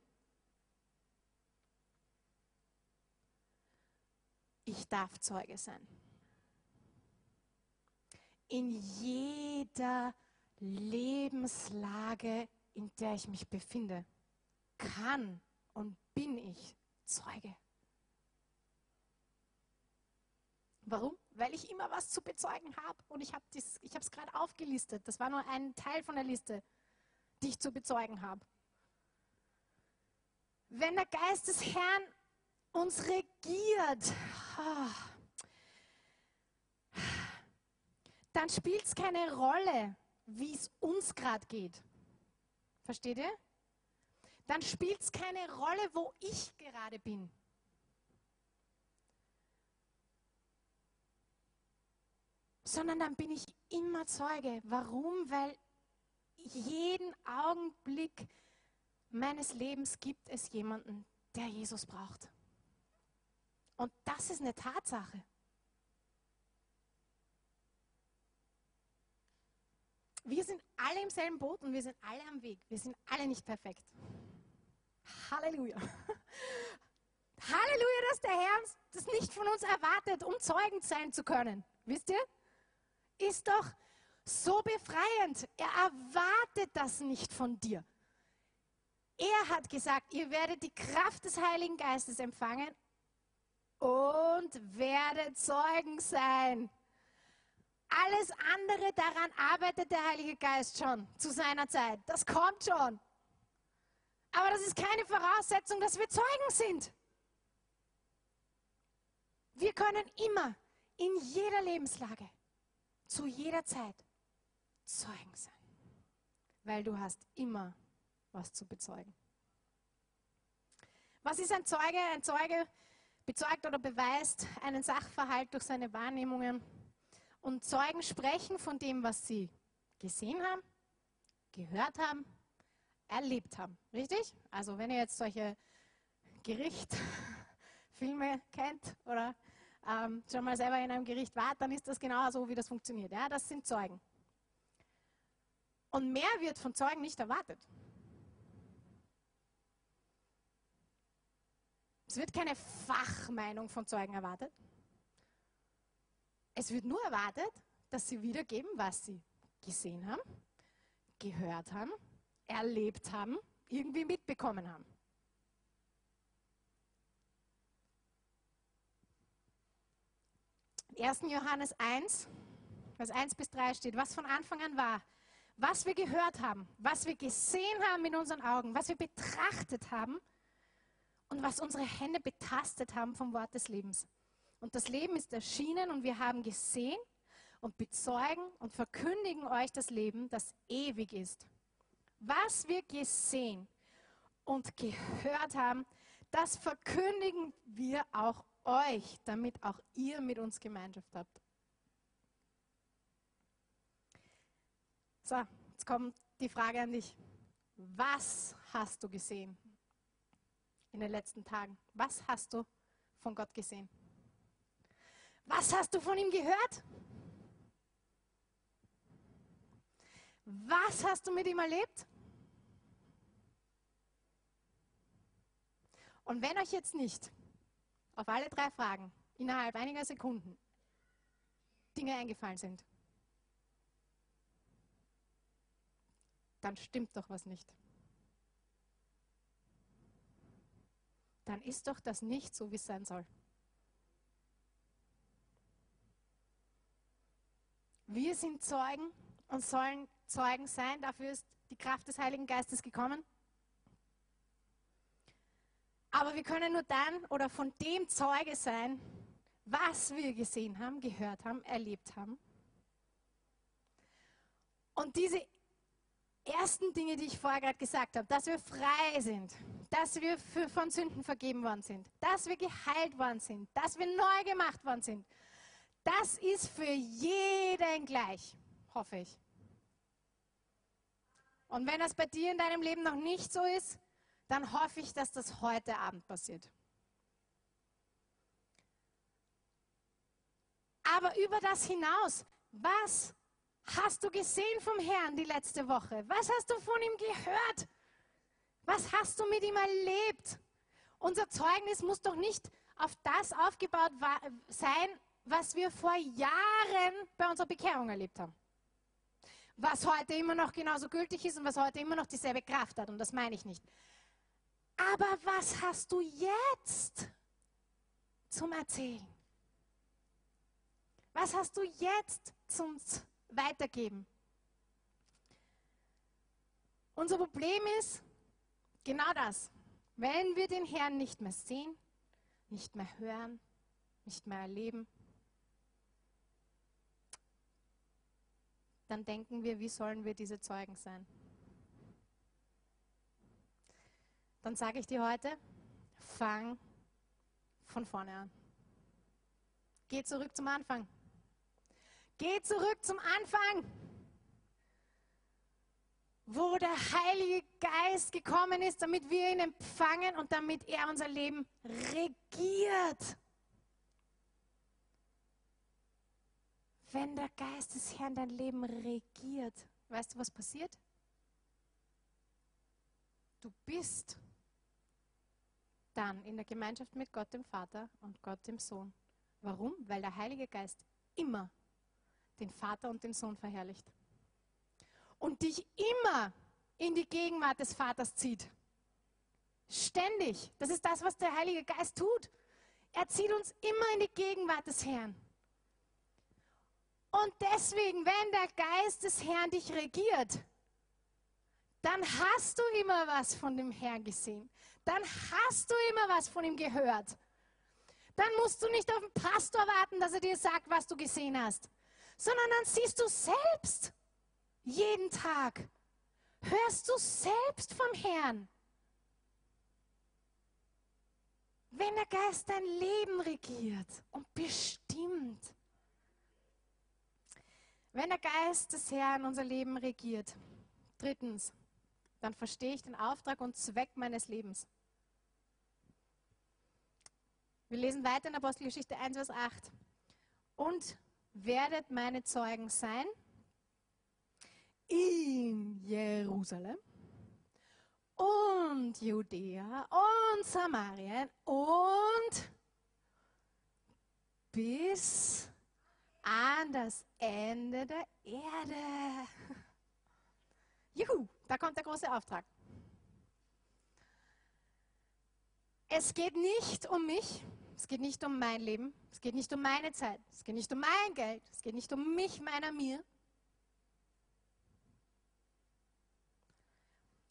Ich darf Zeuge sein. In jeder Lebenslage, in der ich mich befinde, kann und bin ich Zeuge. Warum? Weil ich immer was zu bezeugen habe und ich habe es gerade aufgelistet. Das war nur ein Teil von der Liste, die ich zu bezeugen habe. Wenn der Geist des Herrn uns regiert, dann spielt es keine Rolle, wie es uns gerade geht. Versteht ihr? Dann spielt es keine Rolle, wo ich gerade bin. Sondern dann bin ich immer Zeuge. Warum? Weil jeden Augenblick meines Lebens gibt es jemanden, der Jesus braucht. Und das ist eine Tatsache. Wir sind alle im selben Boot und wir sind alle am Weg. Wir sind alle nicht perfekt. Halleluja. Halleluja, dass der Herr das nicht von uns erwartet, um Zeugen sein zu können. Wisst ihr? Ist doch so befreiend. Er erwartet das nicht von dir. Er hat gesagt, ihr werdet die Kraft des Heiligen Geistes empfangen und werdet Zeugen sein. Alles andere daran arbeitet der Heilige Geist schon zu seiner Zeit. Das kommt schon. Aber das ist keine Voraussetzung, dass wir Zeugen sind. Wir können immer, in jeder Lebenslage, zu jeder Zeit Zeugen sein. Weil du hast immer was zu bezeugen. Was ist ein Zeuge? Ein Zeuge bezeugt oder beweist einen Sachverhalt durch seine Wahrnehmungen. Und Zeugen sprechen von dem, was sie gesehen haben, gehört haben, erlebt haben. Richtig? Also wenn ihr jetzt solche Gerichtfilme kennt oder ähm, schon mal selber in einem Gericht wart, dann ist das genau so, wie das funktioniert. Ja, das sind Zeugen. Und mehr wird von Zeugen nicht erwartet. Es wird keine Fachmeinung von Zeugen erwartet. Es wird nur erwartet, dass sie wiedergeben, was sie gesehen haben, gehört haben, erlebt haben, irgendwie mitbekommen haben. 1. Johannes 1, Vers 1 bis 3 steht, was von Anfang an war, was wir gehört haben, was wir gesehen haben mit unseren Augen, was wir betrachtet haben, und was unsere Hände betastet haben vom Wort des Lebens. Und das Leben ist erschienen und wir haben gesehen und bezeugen und verkündigen euch das Leben, das ewig ist. Was wir gesehen und gehört haben, das verkündigen wir auch euch, damit auch ihr mit uns Gemeinschaft habt. So, jetzt kommt die Frage an dich. Was hast du gesehen? in den letzten Tagen? Was hast du von Gott gesehen? Was hast du von ihm gehört? Was hast du mit ihm erlebt? Und wenn euch jetzt nicht auf alle drei Fragen innerhalb einiger Sekunden Dinge eingefallen sind, dann stimmt doch was nicht. dann ist doch das nicht so, wie es sein soll. Wir sind Zeugen und sollen Zeugen sein. Dafür ist die Kraft des Heiligen Geistes gekommen. Aber wir können nur dann oder von dem Zeuge sein, was wir gesehen haben, gehört haben, erlebt haben. Und diese ersten Dinge, die ich vorher gerade gesagt habe, dass wir frei sind, dass wir für, von Sünden vergeben worden sind, dass wir geheilt worden sind, dass wir neu gemacht worden sind, das ist für jeden gleich, hoffe ich. Und wenn das bei dir in deinem Leben noch nicht so ist, dann hoffe ich, dass das heute Abend passiert. Aber über das hinaus, was hast du gesehen vom Herrn die letzte Woche? Was hast du von ihm gehört? Was hast du mit ihm erlebt? Unser Zeugnis muss doch nicht auf das aufgebaut sein, was wir vor Jahren bei unserer Bekehrung erlebt haben. Was heute immer noch genauso gültig ist und was heute immer noch dieselbe Kraft hat. Und das meine ich nicht. Aber was hast du jetzt zum Erzählen? Was hast du jetzt zum Weitergeben? Unser Problem ist genau das. Wenn wir den Herrn nicht mehr sehen, nicht mehr hören, nicht mehr erleben, dann denken wir, wie sollen wir diese Zeugen sein? Dann sage ich dir heute, fang von vorne an. Geh zurück zum Anfang. Geh zurück zum Anfang, wo der Heilige Geist gekommen ist, damit wir ihn empfangen und damit er unser Leben regiert. Wenn der Geist des Herrn dein Leben regiert, weißt du, was passiert? Du bist dann in der Gemeinschaft mit Gott dem Vater und Gott dem Sohn. Warum? Weil der Heilige Geist immer den Vater und den Sohn verherrlicht. Und dich immer in die Gegenwart des Vaters zieht. Ständig. Das ist das, was der Heilige Geist tut. Er zieht uns immer in die Gegenwart des Herrn. Und deswegen, wenn der Geist des Herrn dich regiert, dann hast du immer was von dem Herrn gesehen. Dann hast du immer was von ihm gehört. Dann musst du nicht auf den Pastor warten, dass er dir sagt, was du gesehen hast, sondern dann siehst du selbst jeden Tag. Hörst du selbst vom Herrn. Wenn der Geist dein Leben regiert und bestimmt, wenn der Geist des Herrn unser Leben regiert, drittens, dann verstehe ich den Auftrag und Zweck meines Lebens. Wir lesen weiter in Apostelgeschichte 1, Vers 8. Und werdet meine Zeugen sein in Jerusalem und Judäa und Samarien und bis an das Ende der Erde. Juhu, da kommt der große Auftrag. Es geht nicht um mich, es geht nicht um mein Leben, es geht nicht um meine Zeit, es geht nicht um mein Geld, es geht nicht um mich, meiner, mir,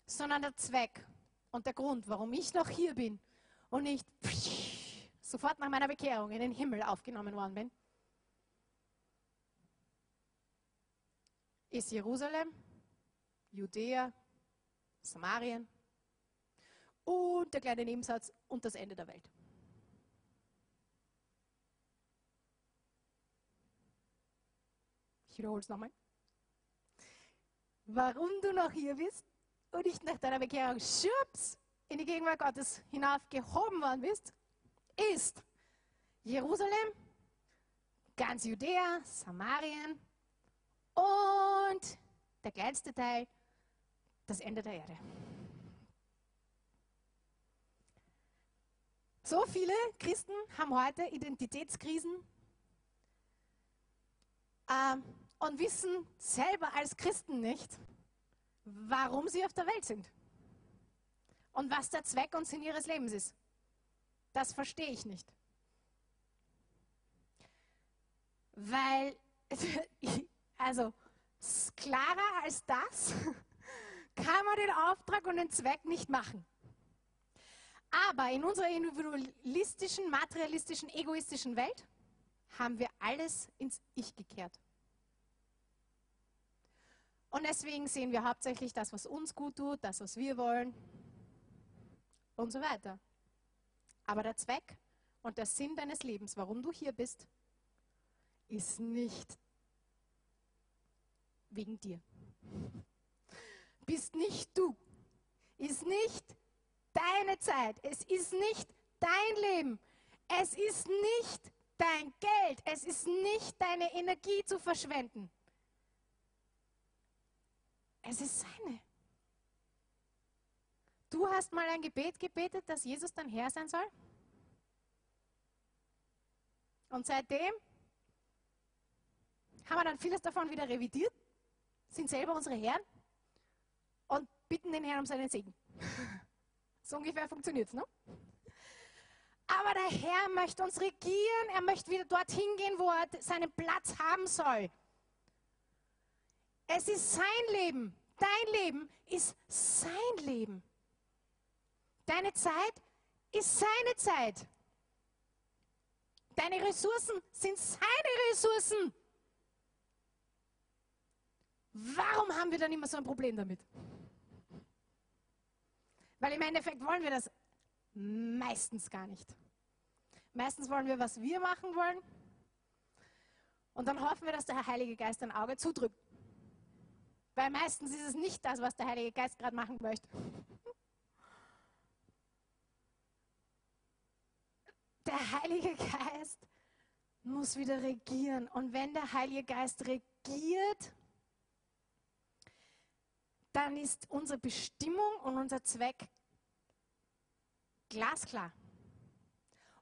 sondern der Zweck und der Grund, warum ich noch hier bin und nicht sofort nach meiner Bekehrung in den Himmel aufgenommen worden bin, ist Jerusalem, Judäa, Samarien und der kleine Nebensatz und das Ende der Welt. Wiederhole es nochmal. Warum du noch hier bist und nicht nach deiner Bekehrung schubs in die Gegenwart Gottes hinauf gehoben worden bist, ist Jerusalem, ganz Judäa, Samarien und der kleinste Teil, das Ende der Erde. So viele Christen haben heute Identitätskrisen äh, und wissen selber als Christen nicht, warum sie auf der Welt sind und was der Zweck und Sinn ihres Lebens ist. Das verstehe ich nicht. Weil, also, klarer als das kann man den Auftrag und den Zweck nicht machen. Aber in unserer individualistischen, materialistischen, egoistischen Welt haben wir alles ins Ich gekehrt. Und deswegen sehen wir hauptsächlich das, was uns gut tut, das, was wir wollen und so weiter. Aber der Zweck und der Sinn deines Lebens, warum du hier bist, ist nicht wegen dir. Bist nicht du. Ist nicht deine Zeit. Es ist nicht dein Leben. Es ist nicht dein Geld. Es ist nicht deine Energie zu verschwenden. Es ist seine. Du hast mal ein Gebet gebetet, dass Jesus dein Herr sein soll? Und seitdem haben wir dann vieles davon wieder revidiert, sind selber unsere Herren und bitten den Herrn um seinen Segen. so ungefähr funktioniert es, ne? Aber der Herr möchte uns regieren, er möchte wieder dorthin gehen, wo er seinen Platz haben soll. Es ist sein Leben. Dein Leben ist sein Leben. Deine Zeit ist seine Zeit. Deine Ressourcen sind seine Ressourcen. Warum haben wir dann immer so ein Problem damit? Weil im Endeffekt wollen wir das meistens gar nicht. Meistens wollen wir, was wir machen wollen. Und dann hoffen wir, dass der Heilige Geist ein Auge zudrückt. Weil meistens ist es nicht das, was der Heilige Geist gerade machen möchte. Der Heilige Geist muss wieder regieren. Und wenn der Heilige Geist regiert, dann ist unsere Bestimmung und unser Zweck glasklar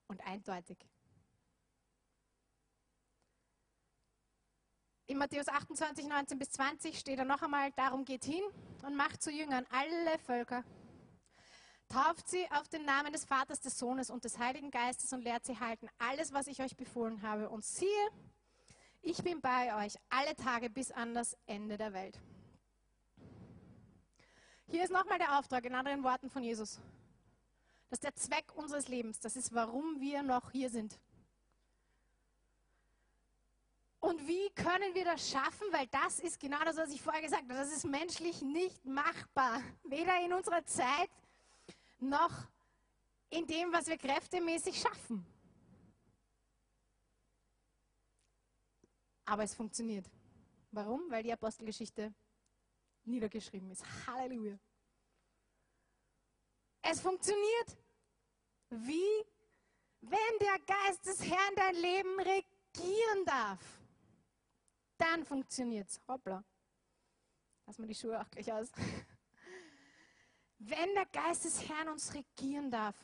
und eindeutig. In Matthäus 28, 19 bis 20 steht er noch einmal, darum geht hin und macht zu Jüngern alle Völker. Tauft sie auf den Namen des Vaters, des Sohnes und des Heiligen Geistes und lehrt sie halten alles, was ich euch befohlen habe. Und siehe, ich bin bei euch alle Tage bis an das Ende der Welt. Hier ist nochmal der Auftrag, in anderen Worten von Jesus. Das ist der Zweck unseres Lebens. Das ist, warum wir noch hier sind. Und wie können wir das schaffen? Weil das ist genau das, was ich vorher gesagt habe. Das ist menschlich nicht machbar. Weder in unserer Zeit noch in dem, was wir kräftemäßig schaffen. Aber es funktioniert. Warum? Weil die Apostelgeschichte niedergeschrieben ist. Halleluja. Es funktioniert. Wie? Wenn der Geist des Herrn dein Leben regieren darf dann funktioniert es. Hoppla. Lass mal die Schuhe auch gleich aus. Wenn der Geist des Herrn uns regieren darf.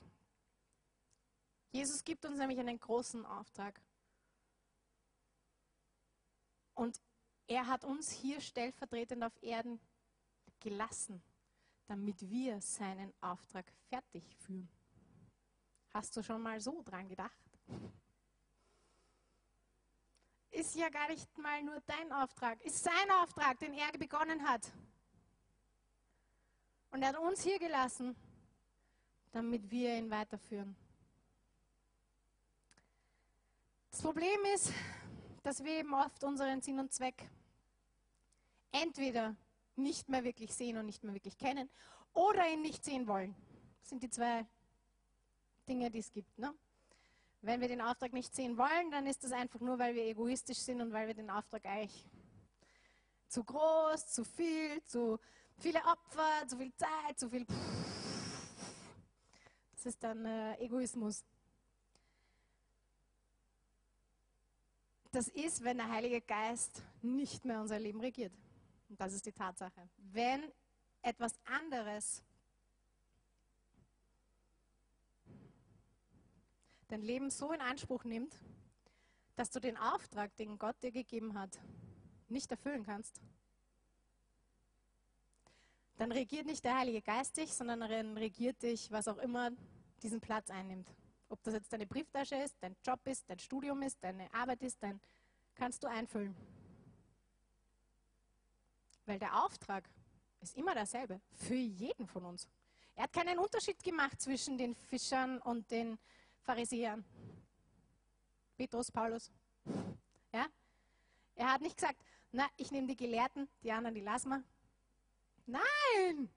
Jesus gibt uns nämlich einen großen Auftrag. Und er hat uns hier stellvertretend auf Erden gelassen, damit wir seinen Auftrag fertig führen. Hast du schon mal so dran gedacht? Ist ja gar nicht mal nur dein Auftrag, ist sein Auftrag, den er begonnen hat. Und er hat uns hier gelassen, damit wir ihn weiterführen. Das Problem ist, dass wir eben oft unseren Sinn und Zweck entweder nicht mehr wirklich sehen und nicht mehr wirklich kennen oder ihn nicht sehen wollen. Das sind die zwei Dinge, die es gibt. Ne? Wenn wir den Auftrag nicht sehen wollen, dann ist das einfach nur, weil wir egoistisch sind und weil wir den Auftrag eigentlich zu groß, zu viel, zu viele Opfer, zu viel Zeit, zu viel. Das ist dann äh, Egoismus. Das ist, wenn der Heilige Geist nicht mehr unser Leben regiert. Und das ist die Tatsache. Wenn etwas anderes dein Leben so in Anspruch nimmt, dass du den Auftrag, den Gott dir gegeben hat, nicht erfüllen kannst, dann regiert nicht der Heilige Geist dich, sondern regiert dich, was auch immer diesen Platz einnimmt. Ob das jetzt deine Brieftasche ist, dein Job ist, dein Studium ist, deine Arbeit ist, dann kannst du einfüllen. Weil der Auftrag ist immer derselbe für jeden von uns. Er hat keinen Unterschied gemacht zwischen den Fischern und den Pharisäern. Petrus, Paulus. Ja? Er hat nicht gesagt, na, ich nehme die Gelehrten, die anderen, die lassen wir. Nein!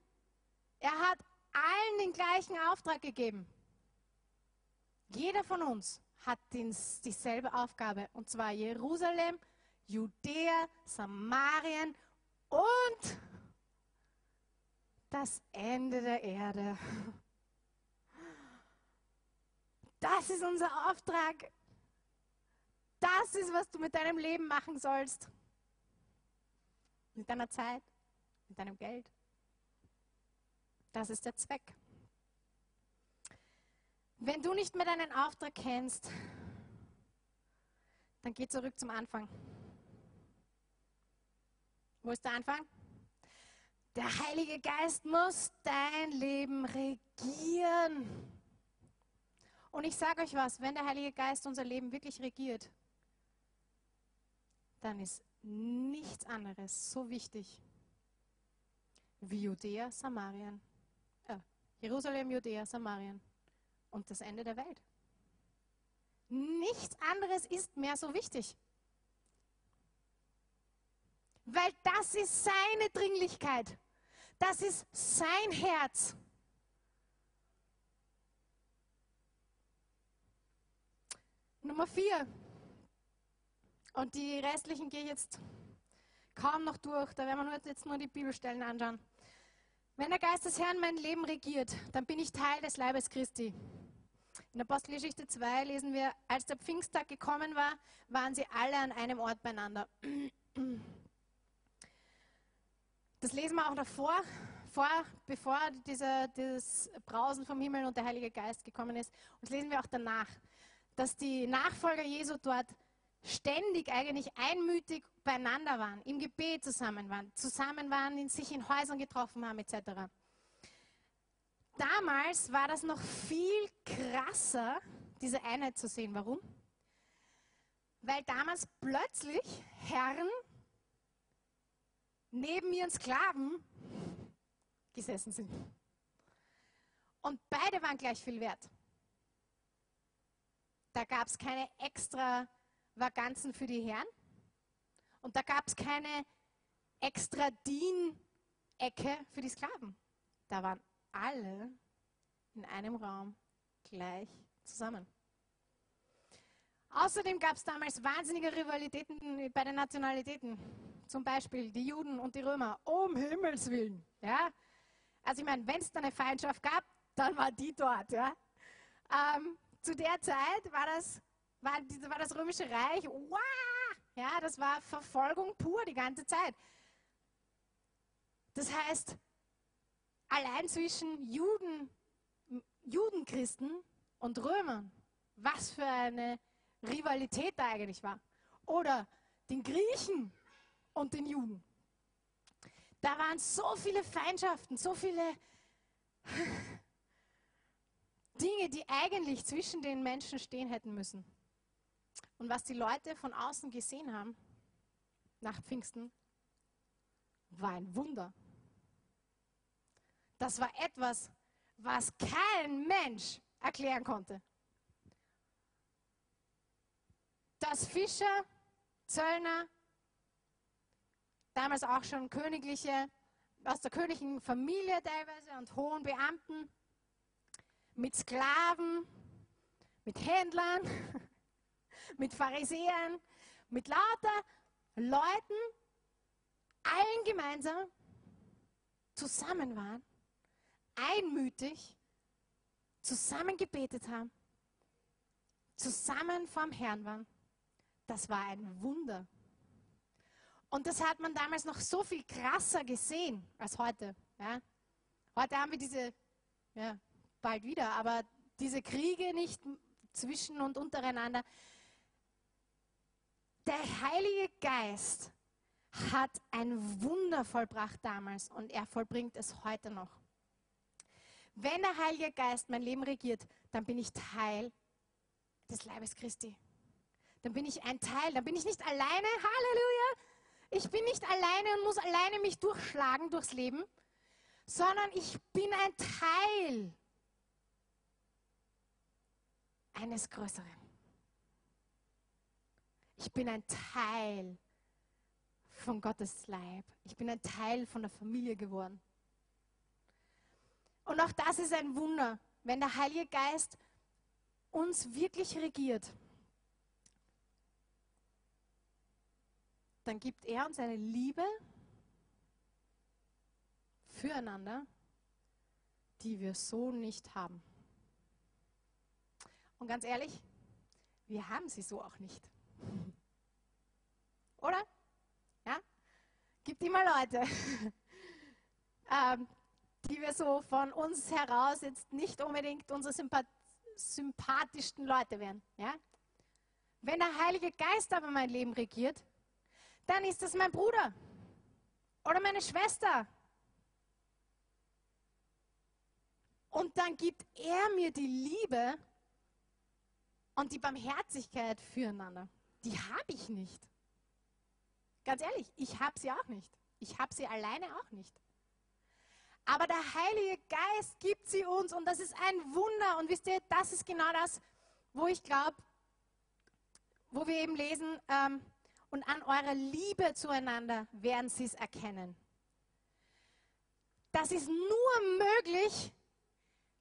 Er hat allen den gleichen Auftrag gegeben. Jeder von uns hat dieselbe Aufgabe, und zwar Jerusalem, Judäa, Samarien und das Ende der Erde. Das ist unser Auftrag. Das ist, was du mit deinem Leben machen sollst. Mit deiner Zeit, mit deinem Geld. Das ist der Zweck. Wenn du nicht mehr deinen Auftrag kennst, dann geh zurück zum Anfang. Wo ist der Anfang? Der Heilige Geist muss dein Leben regieren. Und ich sage euch was, wenn der Heilige Geist unser Leben wirklich regiert, dann ist nichts anderes so wichtig wie Judäa, Samarien, äh, Jerusalem, Judäa, Samarien und das Ende der Welt. Nichts anderes ist mehr so wichtig. Weil das ist seine Dringlichkeit. Das ist sein Herz. Nummer vier. Und die restlichen gehe ich jetzt kaum noch durch. Da werden wir jetzt nur die Bibelstellen anschauen. Wenn der Geist des Herrn mein Leben regiert, dann bin ich Teil des Leibes Christi. In Apostelgeschichte 2 lesen wir, als der Pfingsttag gekommen war, waren sie alle an einem Ort beieinander. Das lesen wir auch davor, vor, bevor dieser, dieses Brausen vom Himmel und der Heilige Geist gekommen ist. Und das lesen wir auch danach, dass die Nachfolger Jesu dort ständig eigentlich einmütig beieinander waren, im Gebet zusammen waren, zusammen waren, in sich in Häusern getroffen haben etc. Damals war das noch viel krasser, diese Einheit zu sehen. Warum? Weil damals plötzlich Herren neben ihren Sklaven gesessen sind. Und beide waren gleich viel wert. Da gab es keine extra Vakanzen für die Herren und da gab es keine extra Dienecke für die Sklaven. Da waren alle in einem Raum gleich zusammen. Außerdem gab es damals wahnsinnige Rivalitäten bei den Nationalitäten. Zum Beispiel die Juden und die Römer. Um Himmels Willen. Ja? Also ich meine, wenn es da eine Feindschaft gab, dann war die dort. Ja? Ähm, zu der Zeit war das, war, war das Römische Reich, wow, ja, das war Verfolgung pur die ganze Zeit. Das heißt, allein zwischen Juden, Judenchristen und Römern, was für eine Rivalität da eigentlich war. Oder den Griechen und den Juden. Da waren so viele Feindschaften, so viele Dinge, die eigentlich zwischen den Menschen stehen hätten müssen. Und was die Leute von außen gesehen haben, nach Pfingsten, war ein Wunder. Das war etwas, was kein Mensch erklären konnte. Dass Fischer, Zöllner, damals auch schon königliche, aus der königlichen Familie teilweise und hohen Beamten, mit Sklaven, mit Händlern, mit Pharisäern, mit lauter Leuten, allen gemeinsam zusammen waren, einmütig zusammen gebetet haben, zusammen vorm Herrn waren. Das war ein Wunder. Und das hat man damals noch so viel krasser gesehen als heute. Ja? Heute haben wir diese, ja, bald wieder, aber diese Kriege nicht zwischen und untereinander. Der Heilige Geist hat ein Wunder vollbracht damals und er vollbringt es heute noch. Wenn der Heilige Geist mein Leben regiert, dann bin ich Teil des Leibes Christi. Dann bin ich ein Teil, dann bin ich nicht alleine, Halleluja, ich bin nicht alleine und muss alleine mich durchschlagen durchs Leben, sondern ich bin ein Teil eines Größeren. Ich bin ein Teil von Gottes Leib. Ich bin ein Teil von der Familie geworden. Und auch das ist ein Wunder, wenn der Heilige Geist uns wirklich regiert. Dann gibt er uns eine Liebe füreinander, die wir so nicht haben. Und ganz ehrlich, wir haben sie so auch nicht. Oder? Ja? Gibt immer Leute, ähm, die wir so von uns heraus jetzt nicht unbedingt unsere Sympath sympathischsten Leute wären. Ja? Wenn der Heilige Geist aber mein Leben regiert, dann ist das mein Bruder oder meine Schwester. Und dann gibt er mir die Liebe und die Barmherzigkeit füreinander. Die habe ich nicht. Ganz ehrlich, ich habe sie auch nicht. Ich habe sie alleine auch nicht. Aber der Heilige Geist gibt sie uns und das ist ein Wunder. Und wisst ihr, das ist genau das, wo ich glaube, wo wir eben lesen, ähm, und an eurer Liebe zueinander werden sie es erkennen. Das ist nur möglich,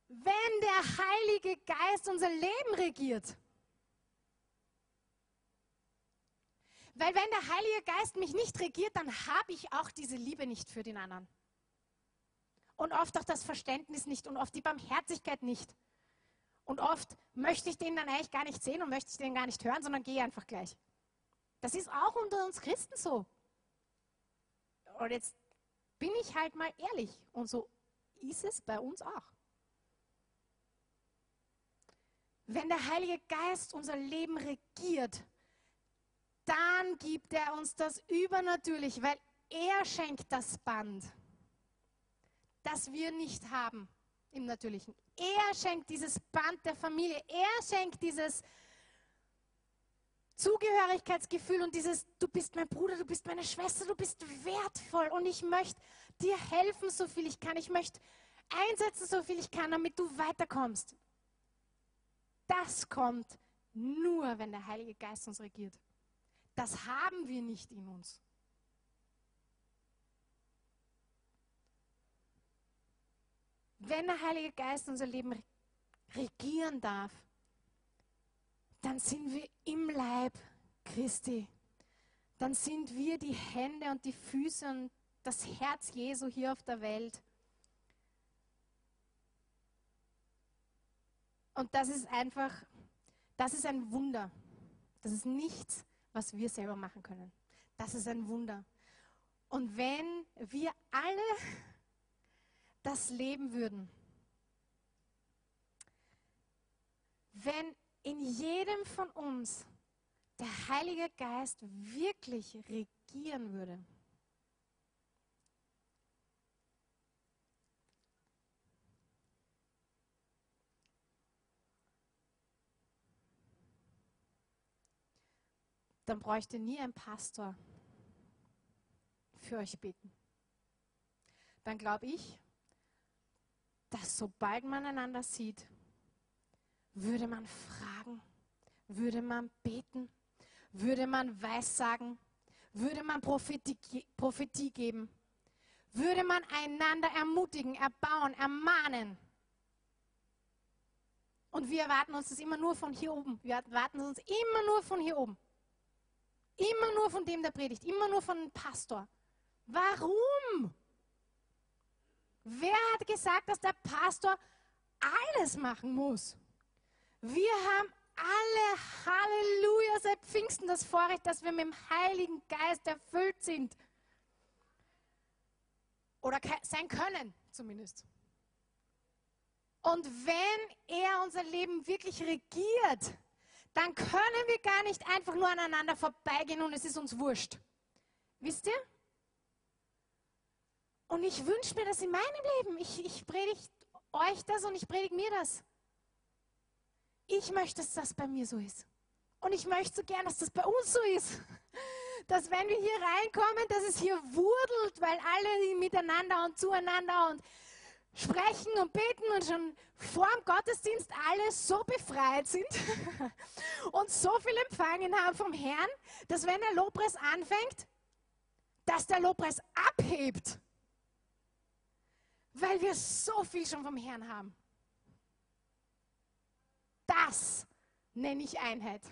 wenn der Heilige Geist unser Leben regiert. Weil wenn der Heilige Geist mich nicht regiert, dann habe ich auch diese Liebe nicht für den anderen. Und oft auch das Verständnis nicht und oft die Barmherzigkeit nicht. Und oft möchte ich den dann eigentlich gar nicht sehen und möchte ich den gar nicht hören, sondern gehe einfach gleich. Das ist auch unter uns Christen so. Und jetzt bin ich halt mal ehrlich. Und so ist es bei uns auch. Wenn der Heilige Geist unser Leben regiert, dann gibt er uns das übernatürlich, weil er schenkt das Band, das wir nicht haben im Natürlichen. Er schenkt dieses Band der Familie. Er schenkt dieses Zugehörigkeitsgefühl und dieses, du bist mein Bruder, du bist meine Schwester, du bist wertvoll und ich möchte dir helfen, so viel ich kann. Ich möchte einsetzen, so viel ich kann, damit du weiterkommst. Das kommt nur, wenn der Heilige Geist uns regiert. Das haben wir nicht in uns. Wenn der Heilige Geist unser Leben regieren darf, dann sind wir im Leib Christi. Dann sind wir die Hände und die Füße und das Herz Jesu hier auf der Welt. Und das ist einfach, das ist ein Wunder. Das ist nichts, was wir selber machen können. Das ist ein Wunder. Und wenn wir alle das leben würden, wenn in jedem von uns der Heilige Geist wirklich regieren würde, dann bräuchte nie ein Pastor für euch beten. Dann glaube ich, dass sobald man einander sieht, würde man fragen, würde man beten, würde man Weissagen, würde man Prophetie, Prophetie geben, würde man einander ermutigen, erbauen, ermahnen. Und wir erwarten uns das immer nur von hier oben. Wir erwarten uns immer nur von hier oben. Immer nur von dem, der predigt, immer nur von dem Pastor. Warum? Wer hat gesagt, dass der Pastor alles machen muss? Wir haben alle, Halleluja, seit Pfingsten das Vorrecht, dass wir mit dem Heiligen Geist erfüllt sind. Oder sein können, zumindest. Und wenn er unser Leben wirklich regiert, dann können wir gar nicht einfach nur aneinander vorbeigehen und es ist uns wurscht. Wisst ihr? Und ich wünsche mir das in meinem Leben. Ich, ich predige euch das und ich predige mir das. Ich möchte, dass das bei mir so ist. Und ich möchte so gern, dass das bei uns so ist. dass wenn wir hier reinkommen, dass es hier wurdelt, weil alle miteinander und zueinander und sprechen und beten und schon vor dem Gottesdienst alle so befreit sind und so viel empfangen haben vom Herrn, dass wenn der Lobpreis anfängt, dass der Lobpreis abhebt, weil wir so viel schon vom Herrn haben. Das nenne ich Einheit.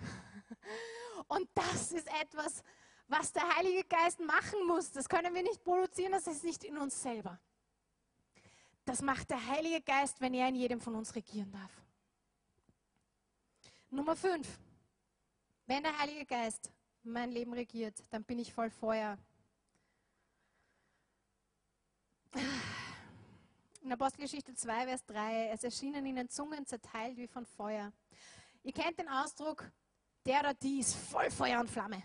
Und das ist etwas, was der Heilige Geist machen muss. Das können wir nicht produzieren, das ist nicht in uns selber. Das macht der Heilige Geist, wenn er in jedem von uns regieren darf. Nummer 5. Wenn der Heilige Geist mein Leben regiert, dann bin ich voll Feuer. In Apostelgeschichte 2, Vers 3, es erschienen ihnen Zungen zerteilt wie von Feuer. Ihr kennt den Ausdruck, der oder die ist voll Feuer und Flamme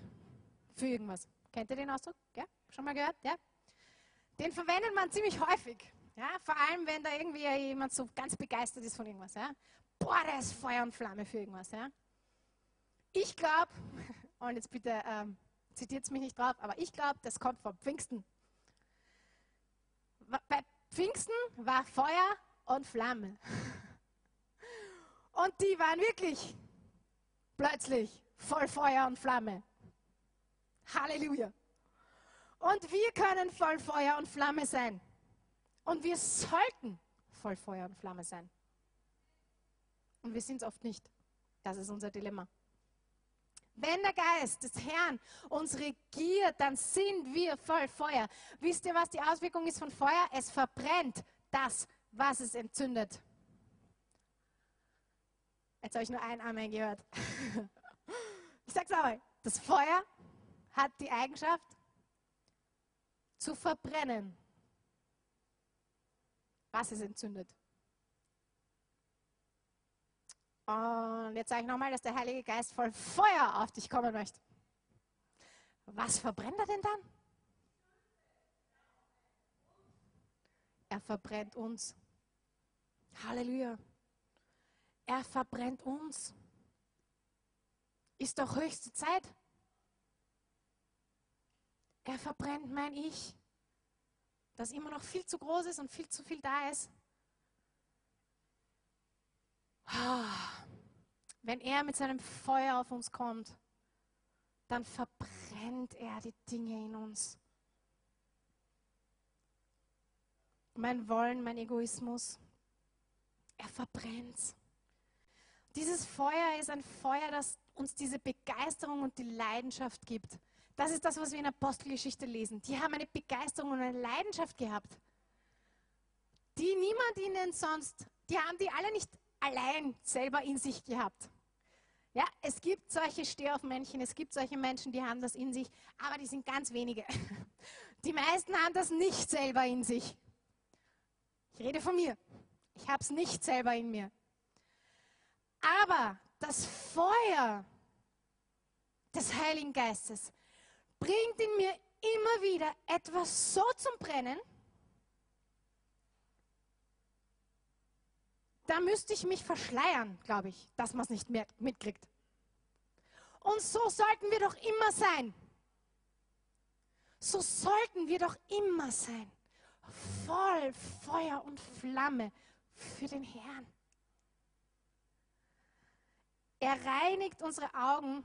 für irgendwas. Kennt ihr den Ausdruck? Ja? Schon mal gehört? Ja? Den verwendet man ziemlich häufig. Ja? Vor allem, wenn da irgendwie jemand so ganz begeistert ist von irgendwas. Ja? Boah, der ist Feuer und Flamme für irgendwas. Ja? Ich glaube, und jetzt bitte ähm, zitiert mich nicht drauf, aber ich glaube, das kommt vom Pfingsten. Bei Pfingsten war Feuer und Flamme. Und die waren wirklich plötzlich voll Feuer und Flamme. Halleluja. Und wir können voll Feuer und Flamme sein. Und wir sollten voll Feuer und Flamme sein. Und wir sind es oft nicht. Das ist unser Dilemma. Wenn der Geist des Herrn uns regiert, dann sind wir voll Feuer. Wisst ihr, was die Auswirkung ist von Feuer? Es verbrennt das, was es entzündet. Jetzt habe ich nur ein Amen gehört. Ich sage es aber, das Feuer hat die Eigenschaft zu verbrennen, was es entzündet. Und jetzt sage ich nochmal, dass der Heilige Geist voll Feuer auf dich kommen möchte. Was verbrennt er denn dann? Er verbrennt uns. Halleluja. Er verbrennt uns. Ist doch höchste Zeit. Er verbrennt mein Ich, das immer noch viel zu groß ist und viel zu viel da ist. Wenn er mit seinem Feuer auf uns kommt, dann verbrennt er die Dinge in uns. Mein Wollen, mein Egoismus, er verbrennt. Dieses Feuer ist ein Feuer, das uns diese Begeisterung und die Leidenschaft gibt. Das ist das, was wir in Apostelgeschichte lesen. Die haben eine Begeisterung und eine Leidenschaft gehabt, die niemand ihnen sonst, die haben die alle nicht allein selber in sich gehabt. Ja, es gibt solche Stehaufmännchen, es gibt solche Menschen, die haben das in sich, aber die sind ganz wenige. Die meisten haben das nicht selber in sich. Ich rede von mir. Ich habe es nicht selber in mir. Aber das Feuer des Heiligen Geistes bringt in mir immer wieder etwas so zum Brennen, da müsste ich mich verschleiern, glaube ich, dass man es nicht mehr mitkriegt. Und so sollten wir doch immer sein. So sollten wir doch immer sein. Voll Feuer und Flamme für den Herrn. Er reinigt unsere Augen.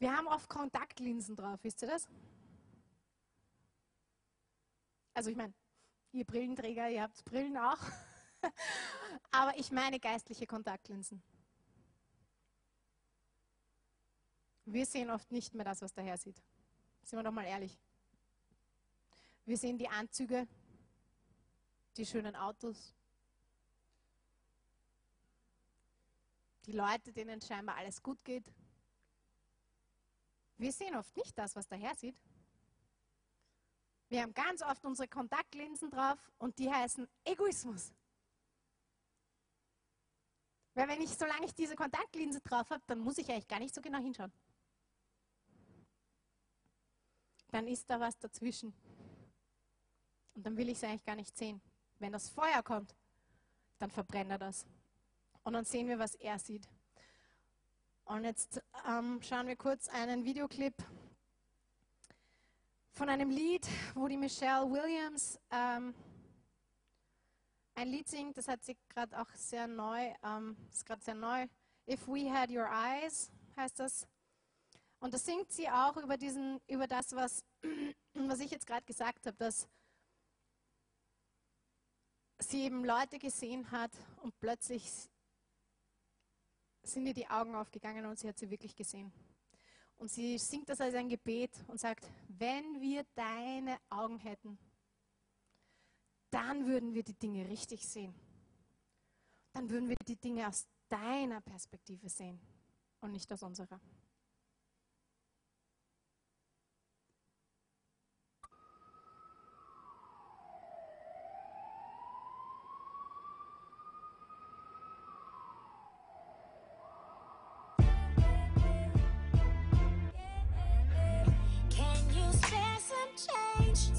Wir haben oft Kontaktlinsen drauf, wisst ihr das? Also ich meine, ihr Brillenträger, ihr habt Brillen auch. Aber ich meine geistliche Kontaktlinsen. Wir sehen oft nicht mehr das, was der Herr sieht. Sind wir doch mal ehrlich. Wir sehen die Anzüge, die schönen Autos, die Leute, denen scheinbar alles gut geht. Wir sehen oft nicht das, was der Herr sieht. Wir haben ganz oft unsere Kontaktlinsen drauf und die heißen Egoismus. Weil wenn ich, solange ich diese Kontaktlinse drauf habe, dann muss ich eigentlich gar nicht so genau hinschauen. Dann ist da was dazwischen. Und dann will ich es eigentlich gar nicht sehen. Wenn das Feuer kommt, dann verbrennt er das. Und dann sehen wir, was er sieht. Und jetzt ähm, schauen wir kurz einen Videoclip von einem Lied, wo die Michelle Williams ähm, ein Lied singt, das hat sie gerade auch sehr neu, ähm, ist gerade sehr neu. If We Had Your Eyes heißt das. Und da singt sie auch über, diesen, über das, was, was ich jetzt gerade gesagt habe, dass sie eben Leute gesehen hat und plötzlich sind ihr die Augen aufgegangen und sie hat sie wirklich gesehen. Und sie singt das als ein Gebet und sagt, wenn wir deine Augen hätten, dann würden wir die Dinge richtig sehen. Dann würden wir die Dinge aus deiner Perspektive sehen und nicht aus unserer. So I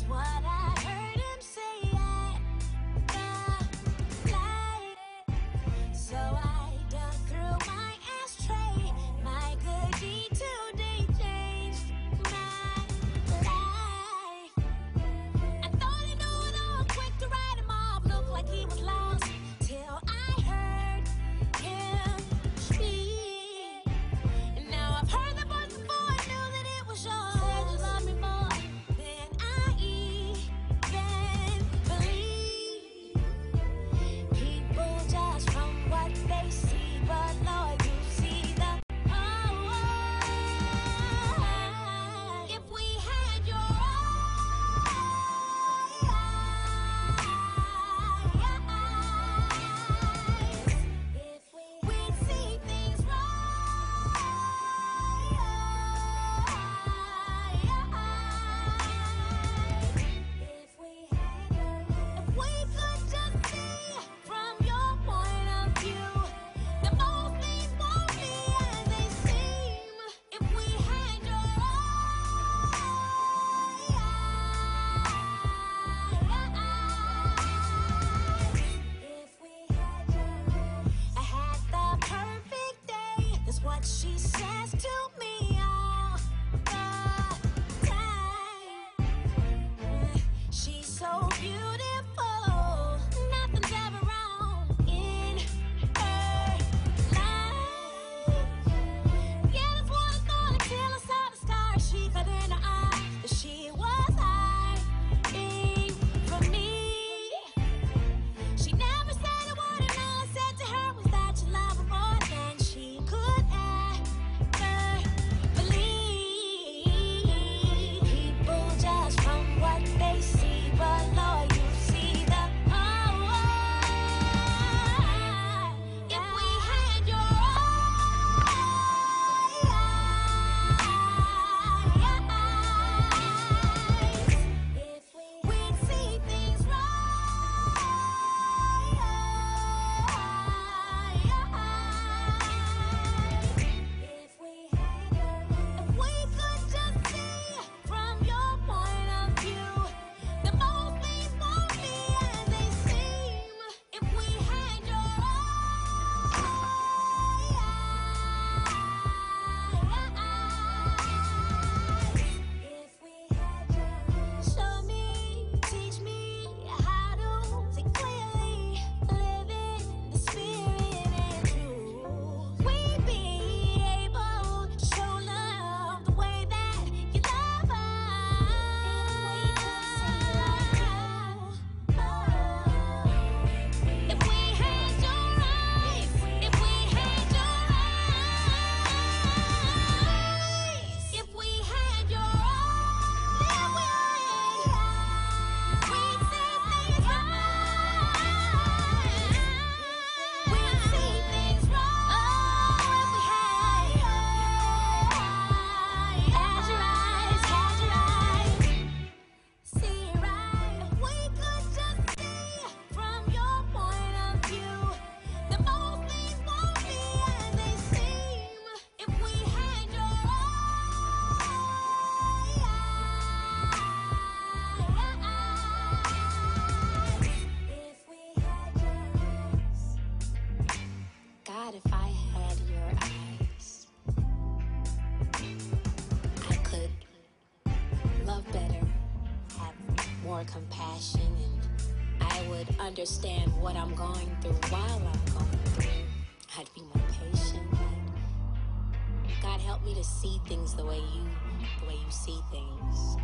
see things.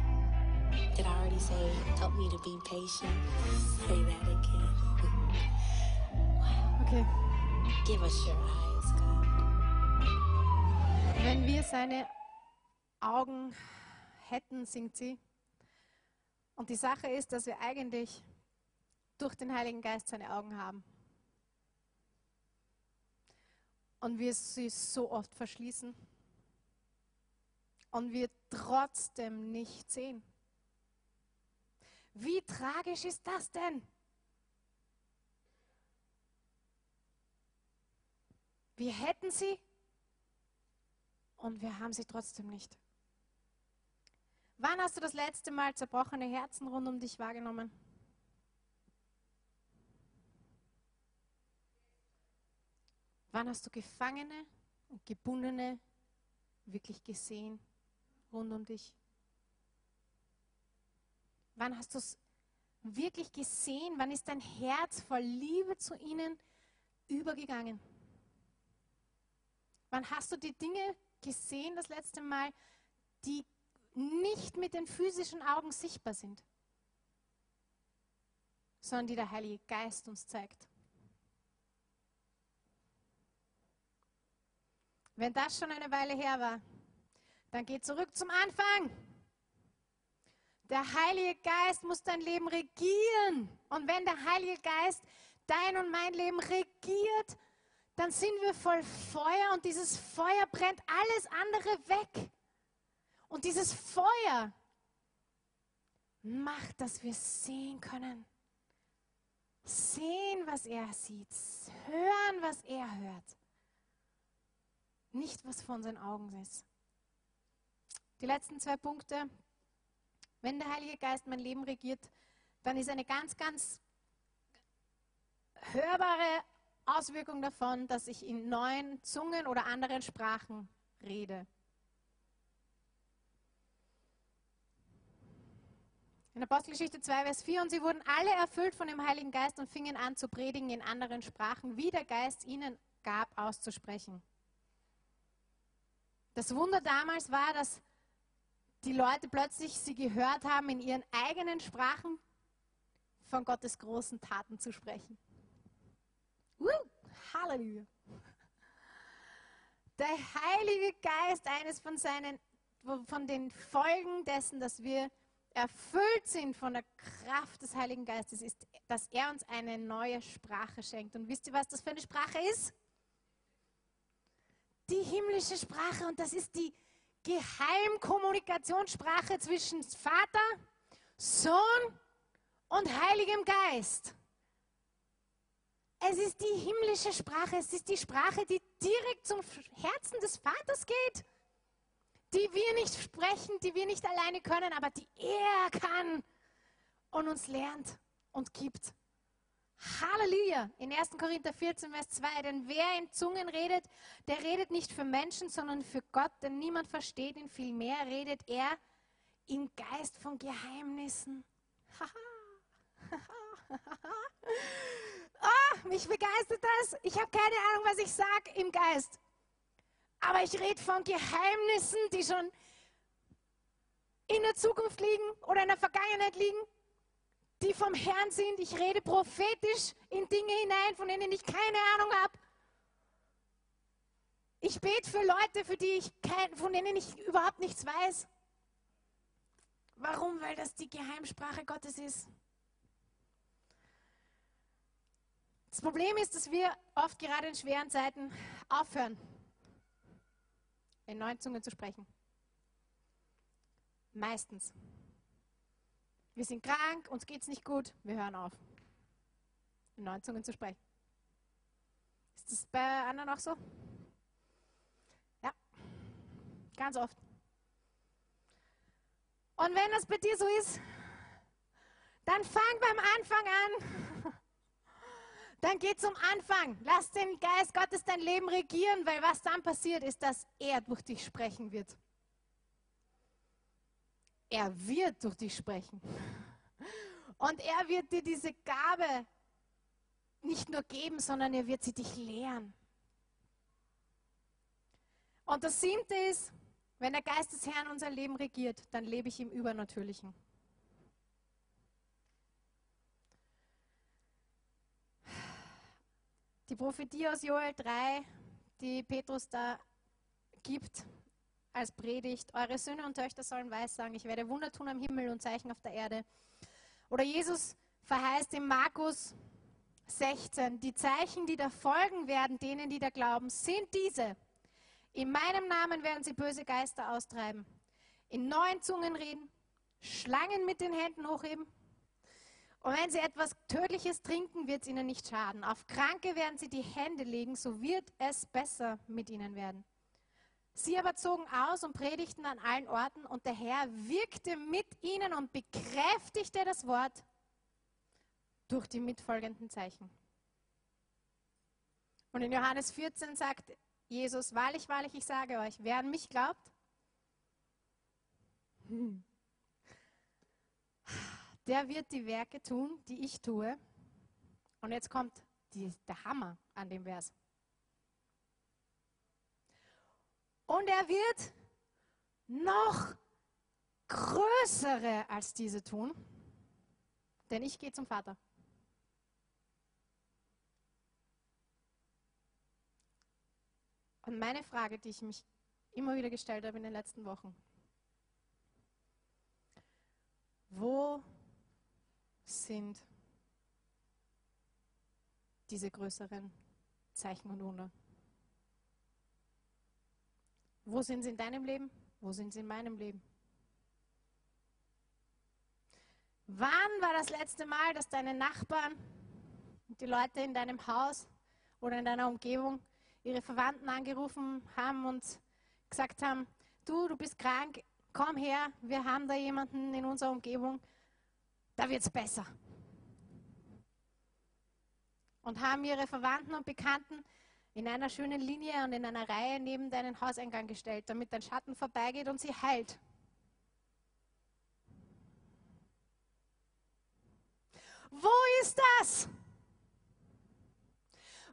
Did I already say help me to be patient? Say that again. Okay. Give us your eyes, God. Wenn wir seine Augen hätten, singt sie. Und die Sache ist, dass wir eigentlich durch den Heiligen Geist seine Augen haben. Und wir sie so oft verschließen. Und wir trotzdem nicht sehen. Wie tragisch ist das denn? Wir hätten sie und wir haben sie trotzdem nicht. Wann hast du das letzte Mal zerbrochene Herzen rund um dich wahrgenommen? Wann hast du Gefangene und Gebundene wirklich gesehen rund um dich? Wann hast du es wirklich gesehen? Wann ist dein Herz voll Liebe zu ihnen übergegangen? Wann hast du die Dinge gesehen das letzte Mal, die nicht mit den physischen Augen sichtbar sind, sondern die der Heilige Geist uns zeigt? Wenn das schon eine Weile her war, dann geh zurück zum Anfang. Der Heilige Geist muss dein Leben regieren. Und wenn der Heilige Geist dein und mein Leben regiert, dann sind wir voll Feuer und dieses Feuer brennt alles andere weg. Und dieses Feuer macht, dass wir sehen können. Sehen, was er sieht. Hören, was er hört. Nicht, was vor unseren Augen ist. Die letzten zwei Punkte. Wenn der Heilige Geist mein Leben regiert, dann ist eine ganz, ganz hörbare Auswirkung davon, dass ich in neuen Zungen oder anderen Sprachen rede. In Apostelgeschichte 2, Vers 4, und sie wurden alle erfüllt von dem Heiligen Geist und fingen an zu predigen in anderen Sprachen, wie der Geist ihnen gab, auszusprechen. Das Wunder damals war, dass die Leute plötzlich sie gehört haben, in ihren eigenen Sprachen von Gottes großen Taten zu sprechen. Woo! Halleluja. Der Heilige Geist, eines von seinen, von den Folgen dessen, dass wir erfüllt sind von der Kraft des Heiligen Geistes, ist, dass er uns eine neue Sprache schenkt. Und wisst ihr, was das für eine Sprache ist? Die himmlische Sprache. Und das ist die Geheimkommunikationssprache zwischen Vater, Sohn und Heiligem Geist. Es ist die himmlische Sprache, es ist die Sprache, die direkt zum Herzen des Vaters geht, die wir nicht sprechen, die wir nicht alleine können, aber die er kann und uns lernt und gibt. Halleluja! In 1. Korinther 14, Vers 2. Denn wer in Zungen redet, der redet nicht für Menschen, sondern für Gott, denn niemand versteht ihn. Vielmehr redet er im Geist von Geheimnissen. oh, mich begeistert das. Ich habe keine Ahnung, was ich sage im Geist. Aber ich rede von Geheimnissen, die schon in der Zukunft liegen oder in der Vergangenheit liegen die vom Herrn sind. Ich rede prophetisch in Dinge hinein, von denen ich keine Ahnung habe. Ich bete für Leute, für die ich kein, von denen ich überhaupt nichts weiß. Warum? Weil das die Geheimsprache Gottes ist. Das Problem ist, dass wir oft gerade in schweren Zeiten aufhören, in neuen Zungen zu sprechen. Meistens. Wir sind krank, uns geht es nicht gut, wir hören auf, in neuen Zungen zu sprechen. Ist das bei anderen auch so? Ja, ganz oft. Und wenn das bei dir so ist, dann fang beim Anfang an. Dann geh zum Anfang. Lass den Geist Gottes dein Leben regieren, weil was dann passiert ist, dass er durch dich sprechen wird. Er wird durch dich sprechen. Und er wird dir diese Gabe nicht nur geben, sondern er wird sie dich lehren. Und das siebte ist, wenn der Geist des Herrn unser Leben regiert, dann lebe ich im Übernatürlichen. Die Prophetie aus Joel 3, die Petrus da gibt als Predigt, eure Söhne und Töchter sollen weissagen, ich werde Wunder tun am Himmel und Zeichen auf der Erde. Oder Jesus verheißt in Markus 16, die Zeichen, die da folgen werden, denen, die da glauben, sind diese. In meinem Namen werden sie böse Geister austreiben, in neuen Zungen reden, Schlangen mit den Händen hochheben. Und wenn sie etwas Tödliches trinken, wird es ihnen nicht schaden. Auf Kranke werden sie die Hände legen, so wird es besser mit ihnen werden. Sie aber zogen aus und predigten an allen Orten, und der Herr wirkte mit ihnen und bekräftigte das Wort durch die mitfolgenden Zeichen. Und in Johannes 14 sagt Jesus, wahrlich, wahrlich, ich sage euch, wer an mich glaubt, hm, der wird die Werke tun, die ich tue. Und jetzt kommt die, der Hammer an dem Vers. Und er wird noch größere als diese tun, denn ich gehe zum Vater. Und meine Frage, die ich mich immer wieder gestellt habe in den letzten Wochen, wo sind diese größeren Zeichen und Wunder? Wo sind sie in deinem Leben? Wo sind sie in meinem Leben? Wann war das letzte Mal, dass deine Nachbarn und die Leute in deinem Haus oder in deiner Umgebung ihre Verwandten angerufen haben und gesagt haben, du, du bist krank, komm her, wir haben da jemanden in unserer Umgebung, da wird es besser. Und haben ihre Verwandten und Bekannten in einer schönen Linie und in einer Reihe neben deinen Hauseingang gestellt, damit dein Schatten vorbeigeht und sie heilt. Wo ist das?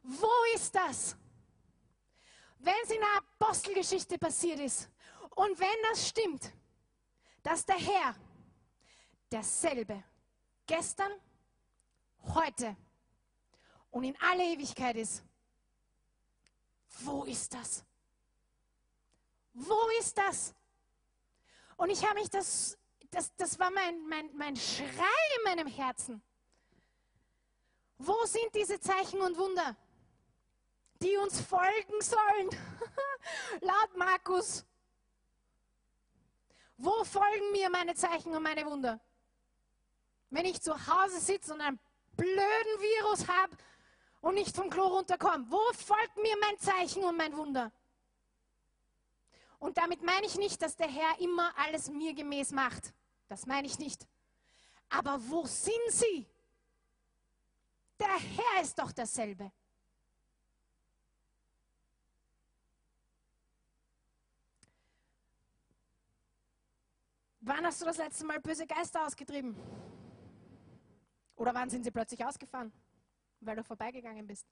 Wo ist das? wenn es in der Apostelgeschichte passiert ist und wenn das stimmt, dass der Herr derselbe gestern, heute und in alle Ewigkeit ist, wo ist das? Wo ist das? Und ich habe mich das, das, das war mein, mein, mein Schrei in meinem Herzen. Wo sind diese Zeichen und Wunder? die uns folgen sollen. Laut Markus. Wo folgen mir meine Zeichen und meine Wunder? Wenn ich zu Hause sitze und einen blöden Virus habe und nicht vom Klo runterkomme, wo folgt mir mein Zeichen und mein Wunder? Und damit meine ich nicht, dass der Herr immer alles mir gemäß macht. Das meine ich nicht. Aber wo sind sie? Der Herr ist doch dasselbe. Wann hast du das letzte Mal böse Geister ausgetrieben? Oder wann sind sie plötzlich ausgefahren, weil du vorbeigegangen bist?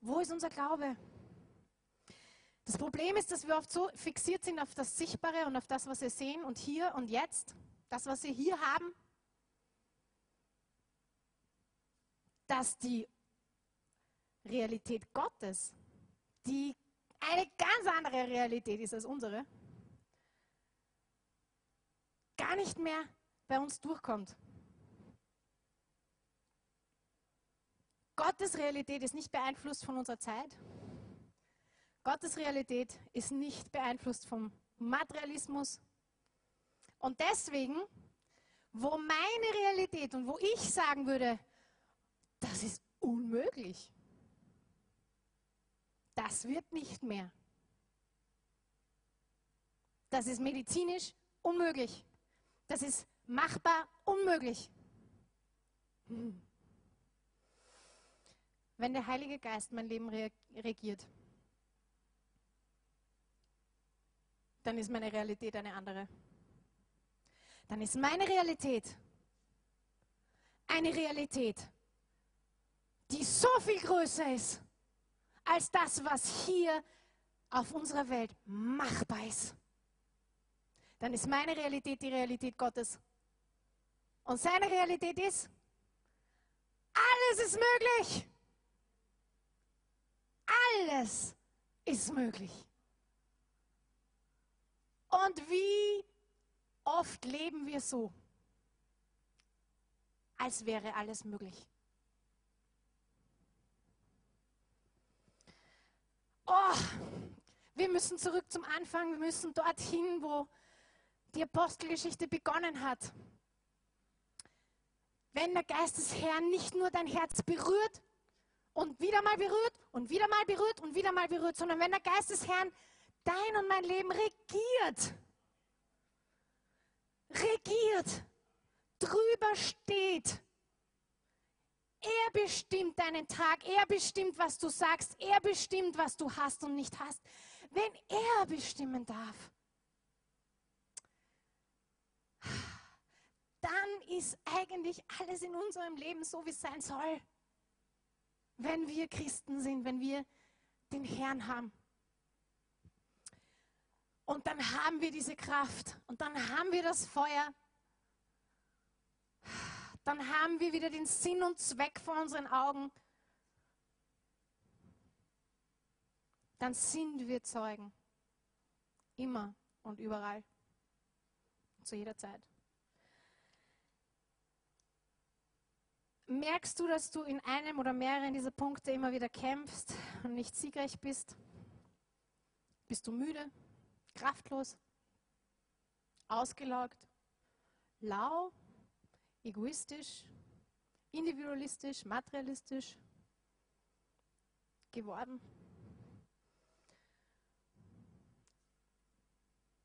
Wo ist unser Glaube? Das Problem ist, dass wir oft so fixiert sind auf das Sichtbare und auf das, was wir sehen und hier und jetzt, das, was wir hier haben, dass die Realität Gottes, die eine ganz andere Realität ist als unsere, gar nicht mehr bei uns durchkommt. Gottes Realität ist nicht beeinflusst von unserer Zeit. Gottes Realität ist nicht beeinflusst vom Materialismus. Und deswegen, wo meine Realität und wo ich sagen würde, das ist unmöglich, das wird nicht mehr. Das ist medizinisch unmöglich. Das ist machbar unmöglich. Hm. Wenn der Heilige Geist mein Leben regiert, dann ist meine Realität eine andere. Dann ist meine Realität eine Realität, die so viel größer ist als das, was hier auf unserer Welt machbar ist. Dann ist meine Realität die Realität Gottes. Und seine Realität ist, alles ist möglich. Alles ist möglich. Und wie oft leben wir so, als wäre alles möglich. Oh, wir müssen zurück zum Anfang, wir müssen dorthin, wo die Apostelgeschichte begonnen hat. Wenn der Geist des Herrn nicht nur dein Herz berührt und wieder mal berührt und wieder mal berührt und wieder mal berührt, sondern wenn der Geist des Herrn dein und mein Leben regiert, regiert, drüber steht. Er bestimmt deinen Tag, er bestimmt, was du sagst, er bestimmt, was du hast und nicht hast. Wenn er bestimmen darf, dann ist eigentlich alles in unserem Leben so, wie es sein soll. Wenn wir Christen sind, wenn wir den Herrn haben. Und dann haben wir diese Kraft und dann haben wir das Feuer. Dann haben wir wieder den Sinn und Zweck vor unseren Augen. Dann sind wir Zeugen. Immer und überall. Zu jeder Zeit. Merkst du, dass du in einem oder mehreren dieser Punkte immer wieder kämpfst und nicht siegreich bist? Bist du müde, kraftlos, ausgelaugt, lau, egoistisch, individualistisch, materialistisch geworden?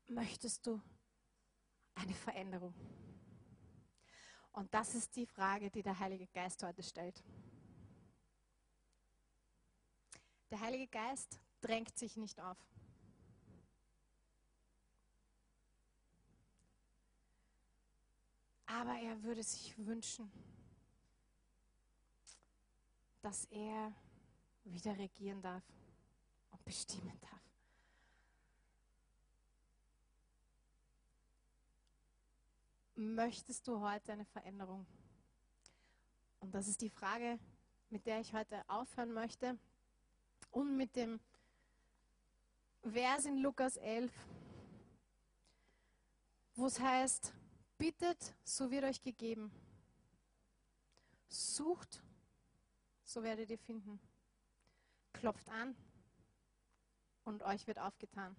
Möchtest du eine Veränderung? Und das ist die Frage, die der Heilige Geist heute stellt. Der Heilige Geist drängt sich nicht auf. Aber er würde sich wünschen, dass er wieder regieren darf und bestimmen darf. Möchtest du heute eine Veränderung? Und das ist die Frage, mit der ich heute aufhören möchte. Und mit dem Vers in Lukas 11, wo es heißt, bittet, so wird euch gegeben. Sucht, so werdet ihr finden. Klopft an und euch wird aufgetan.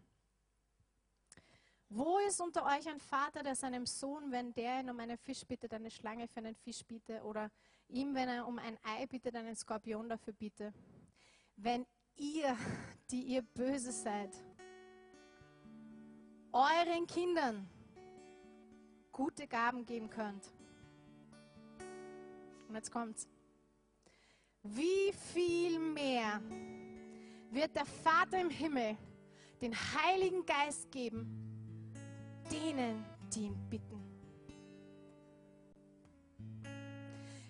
Wo ist unter euch ein Vater, der seinem Sohn, wenn der ihn um einen Fisch bittet, eine Schlange für einen Fisch bietet oder ihm, wenn er um ein Ei bittet, einen Skorpion dafür bietet? Wenn ihr, die ihr böse seid, euren Kindern gute Gaben geben könnt. Und jetzt kommt's. Wie viel mehr wird der Vater im Himmel den Heiligen Geist geben, denen, die ihn bitten.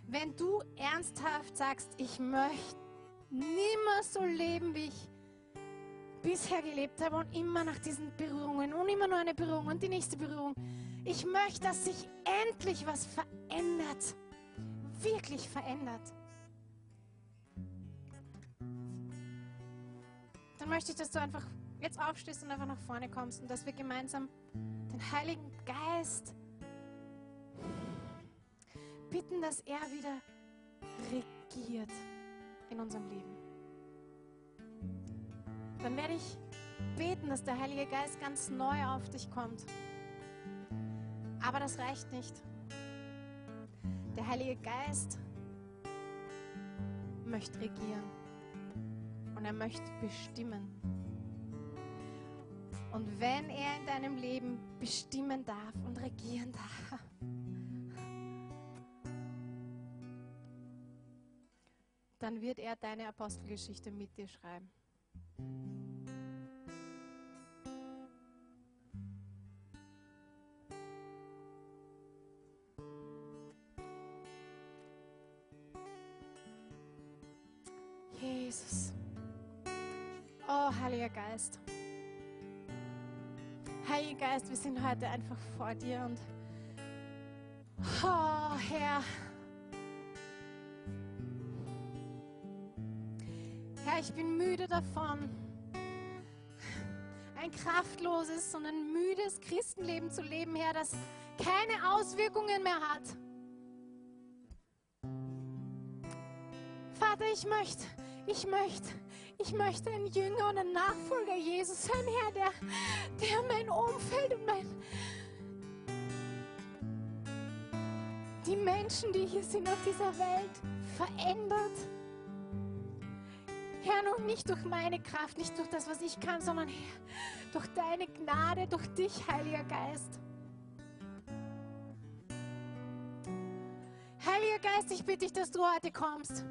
Wenn du ernsthaft sagst, ich möchte nimmer so leben, wie ich bisher gelebt habe und immer nach diesen Berührungen und immer nur eine Berührung und die nächste Berührung. Ich möchte, dass sich endlich was verändert, wirklich verändert. Dann möchte ich, dass du einfach jetzt aufstehst und einfach nach vorne kommst und dass wir gemeinsam den Heiligen Geist bitten, dass er wieder regiert in unserem Leben. Dann werde ich beten, dass der Heilige Geist ganz neu auf dich kommt. Aber das reicht nicht. Der Heilige Geist möchte regieren und er möchte bestimmen und wenn er in deinem Leben bestimmen darf und regieren darf. Dann wird er deine Apostelgeschichte mit dir schreiben. Jesus. Oh, Heiliger Geist. Heiliger Geist, wir sind heute einfach vor dir und oh, Herr. Herr, ich bin müde davon, ein kraftloses und ein müdes Christenleben zu leben, Herr, das keine Auswirkungen mehr hat. Vater, ich möchte, ich möchte, ich möchte ein Jünger und ein Nachfolger Jesus sein, Herr, der, der mein Umfeld und mein, die Menschen, die hier sind auf dieser Welt, verändert. Herr, noch nicht durch meine Kraft, nicht durch das, was ich kann, sondern Herr, durch deine Gnade, durch dich, Heiliger Geist. Heiliger Geist, ich bitte dich, dass du heute kommst.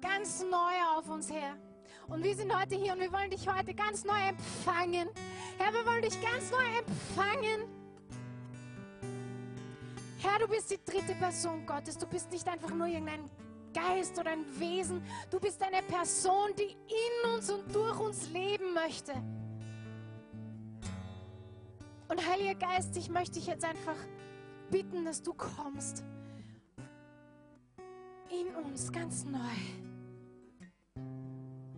Ganz neu auf uns her. Und wir sind heute hier und wir wollen dich heute ganz neu empfangen. Herr, wir wollen dich ganz neu empfangen. Herr, du bist die dritte Person Gottes. Du bist nicht einfach nur irgendein Geist oder ein Wesen. Du bist eine Person, die in uns und durch uns leben möchte. Und Heiliger Geist, ich möchte dich jetzt einfach bitten, dass du kommst. In uns ganz neu.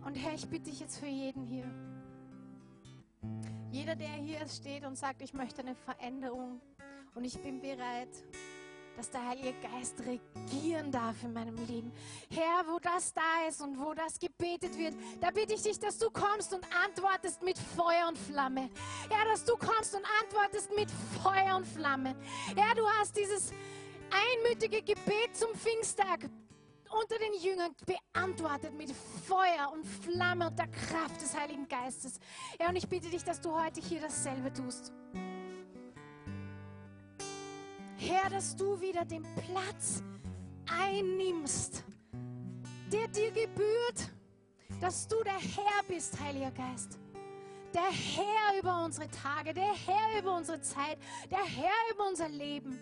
Und Herr, ich bitte dich jetzt für jeden hier. Jeder, der hier steht und sagt, ich möchte eine Veränderung und ich bin bereit, dass der Heilige Geist regieren darf in meinem Leben. Herr, wo das da ist und wo das gebetet wird, da bitte ich dich, dass du kommst und antwortest mit Feuer und Flamme. Herr, dass du kommst und antwortest mit Feuer und Flamme. Herr, du hast dieses einmütige Gebet zum Pfingsttag unter den Jüngern beantwortet mit Feuer und Flamme und der Kraft des Heiligen Geistes. Ja, und ich bitte dich, dass du heute hier dasselbe tust. Herr, dass du wieder den Platz einnimmst, der dir gebührt, dass du der Herr bist, Heiliger Geist. Der Herr über unsere Tage, der Herr über unsere Zeit, der Herr über unser Leben.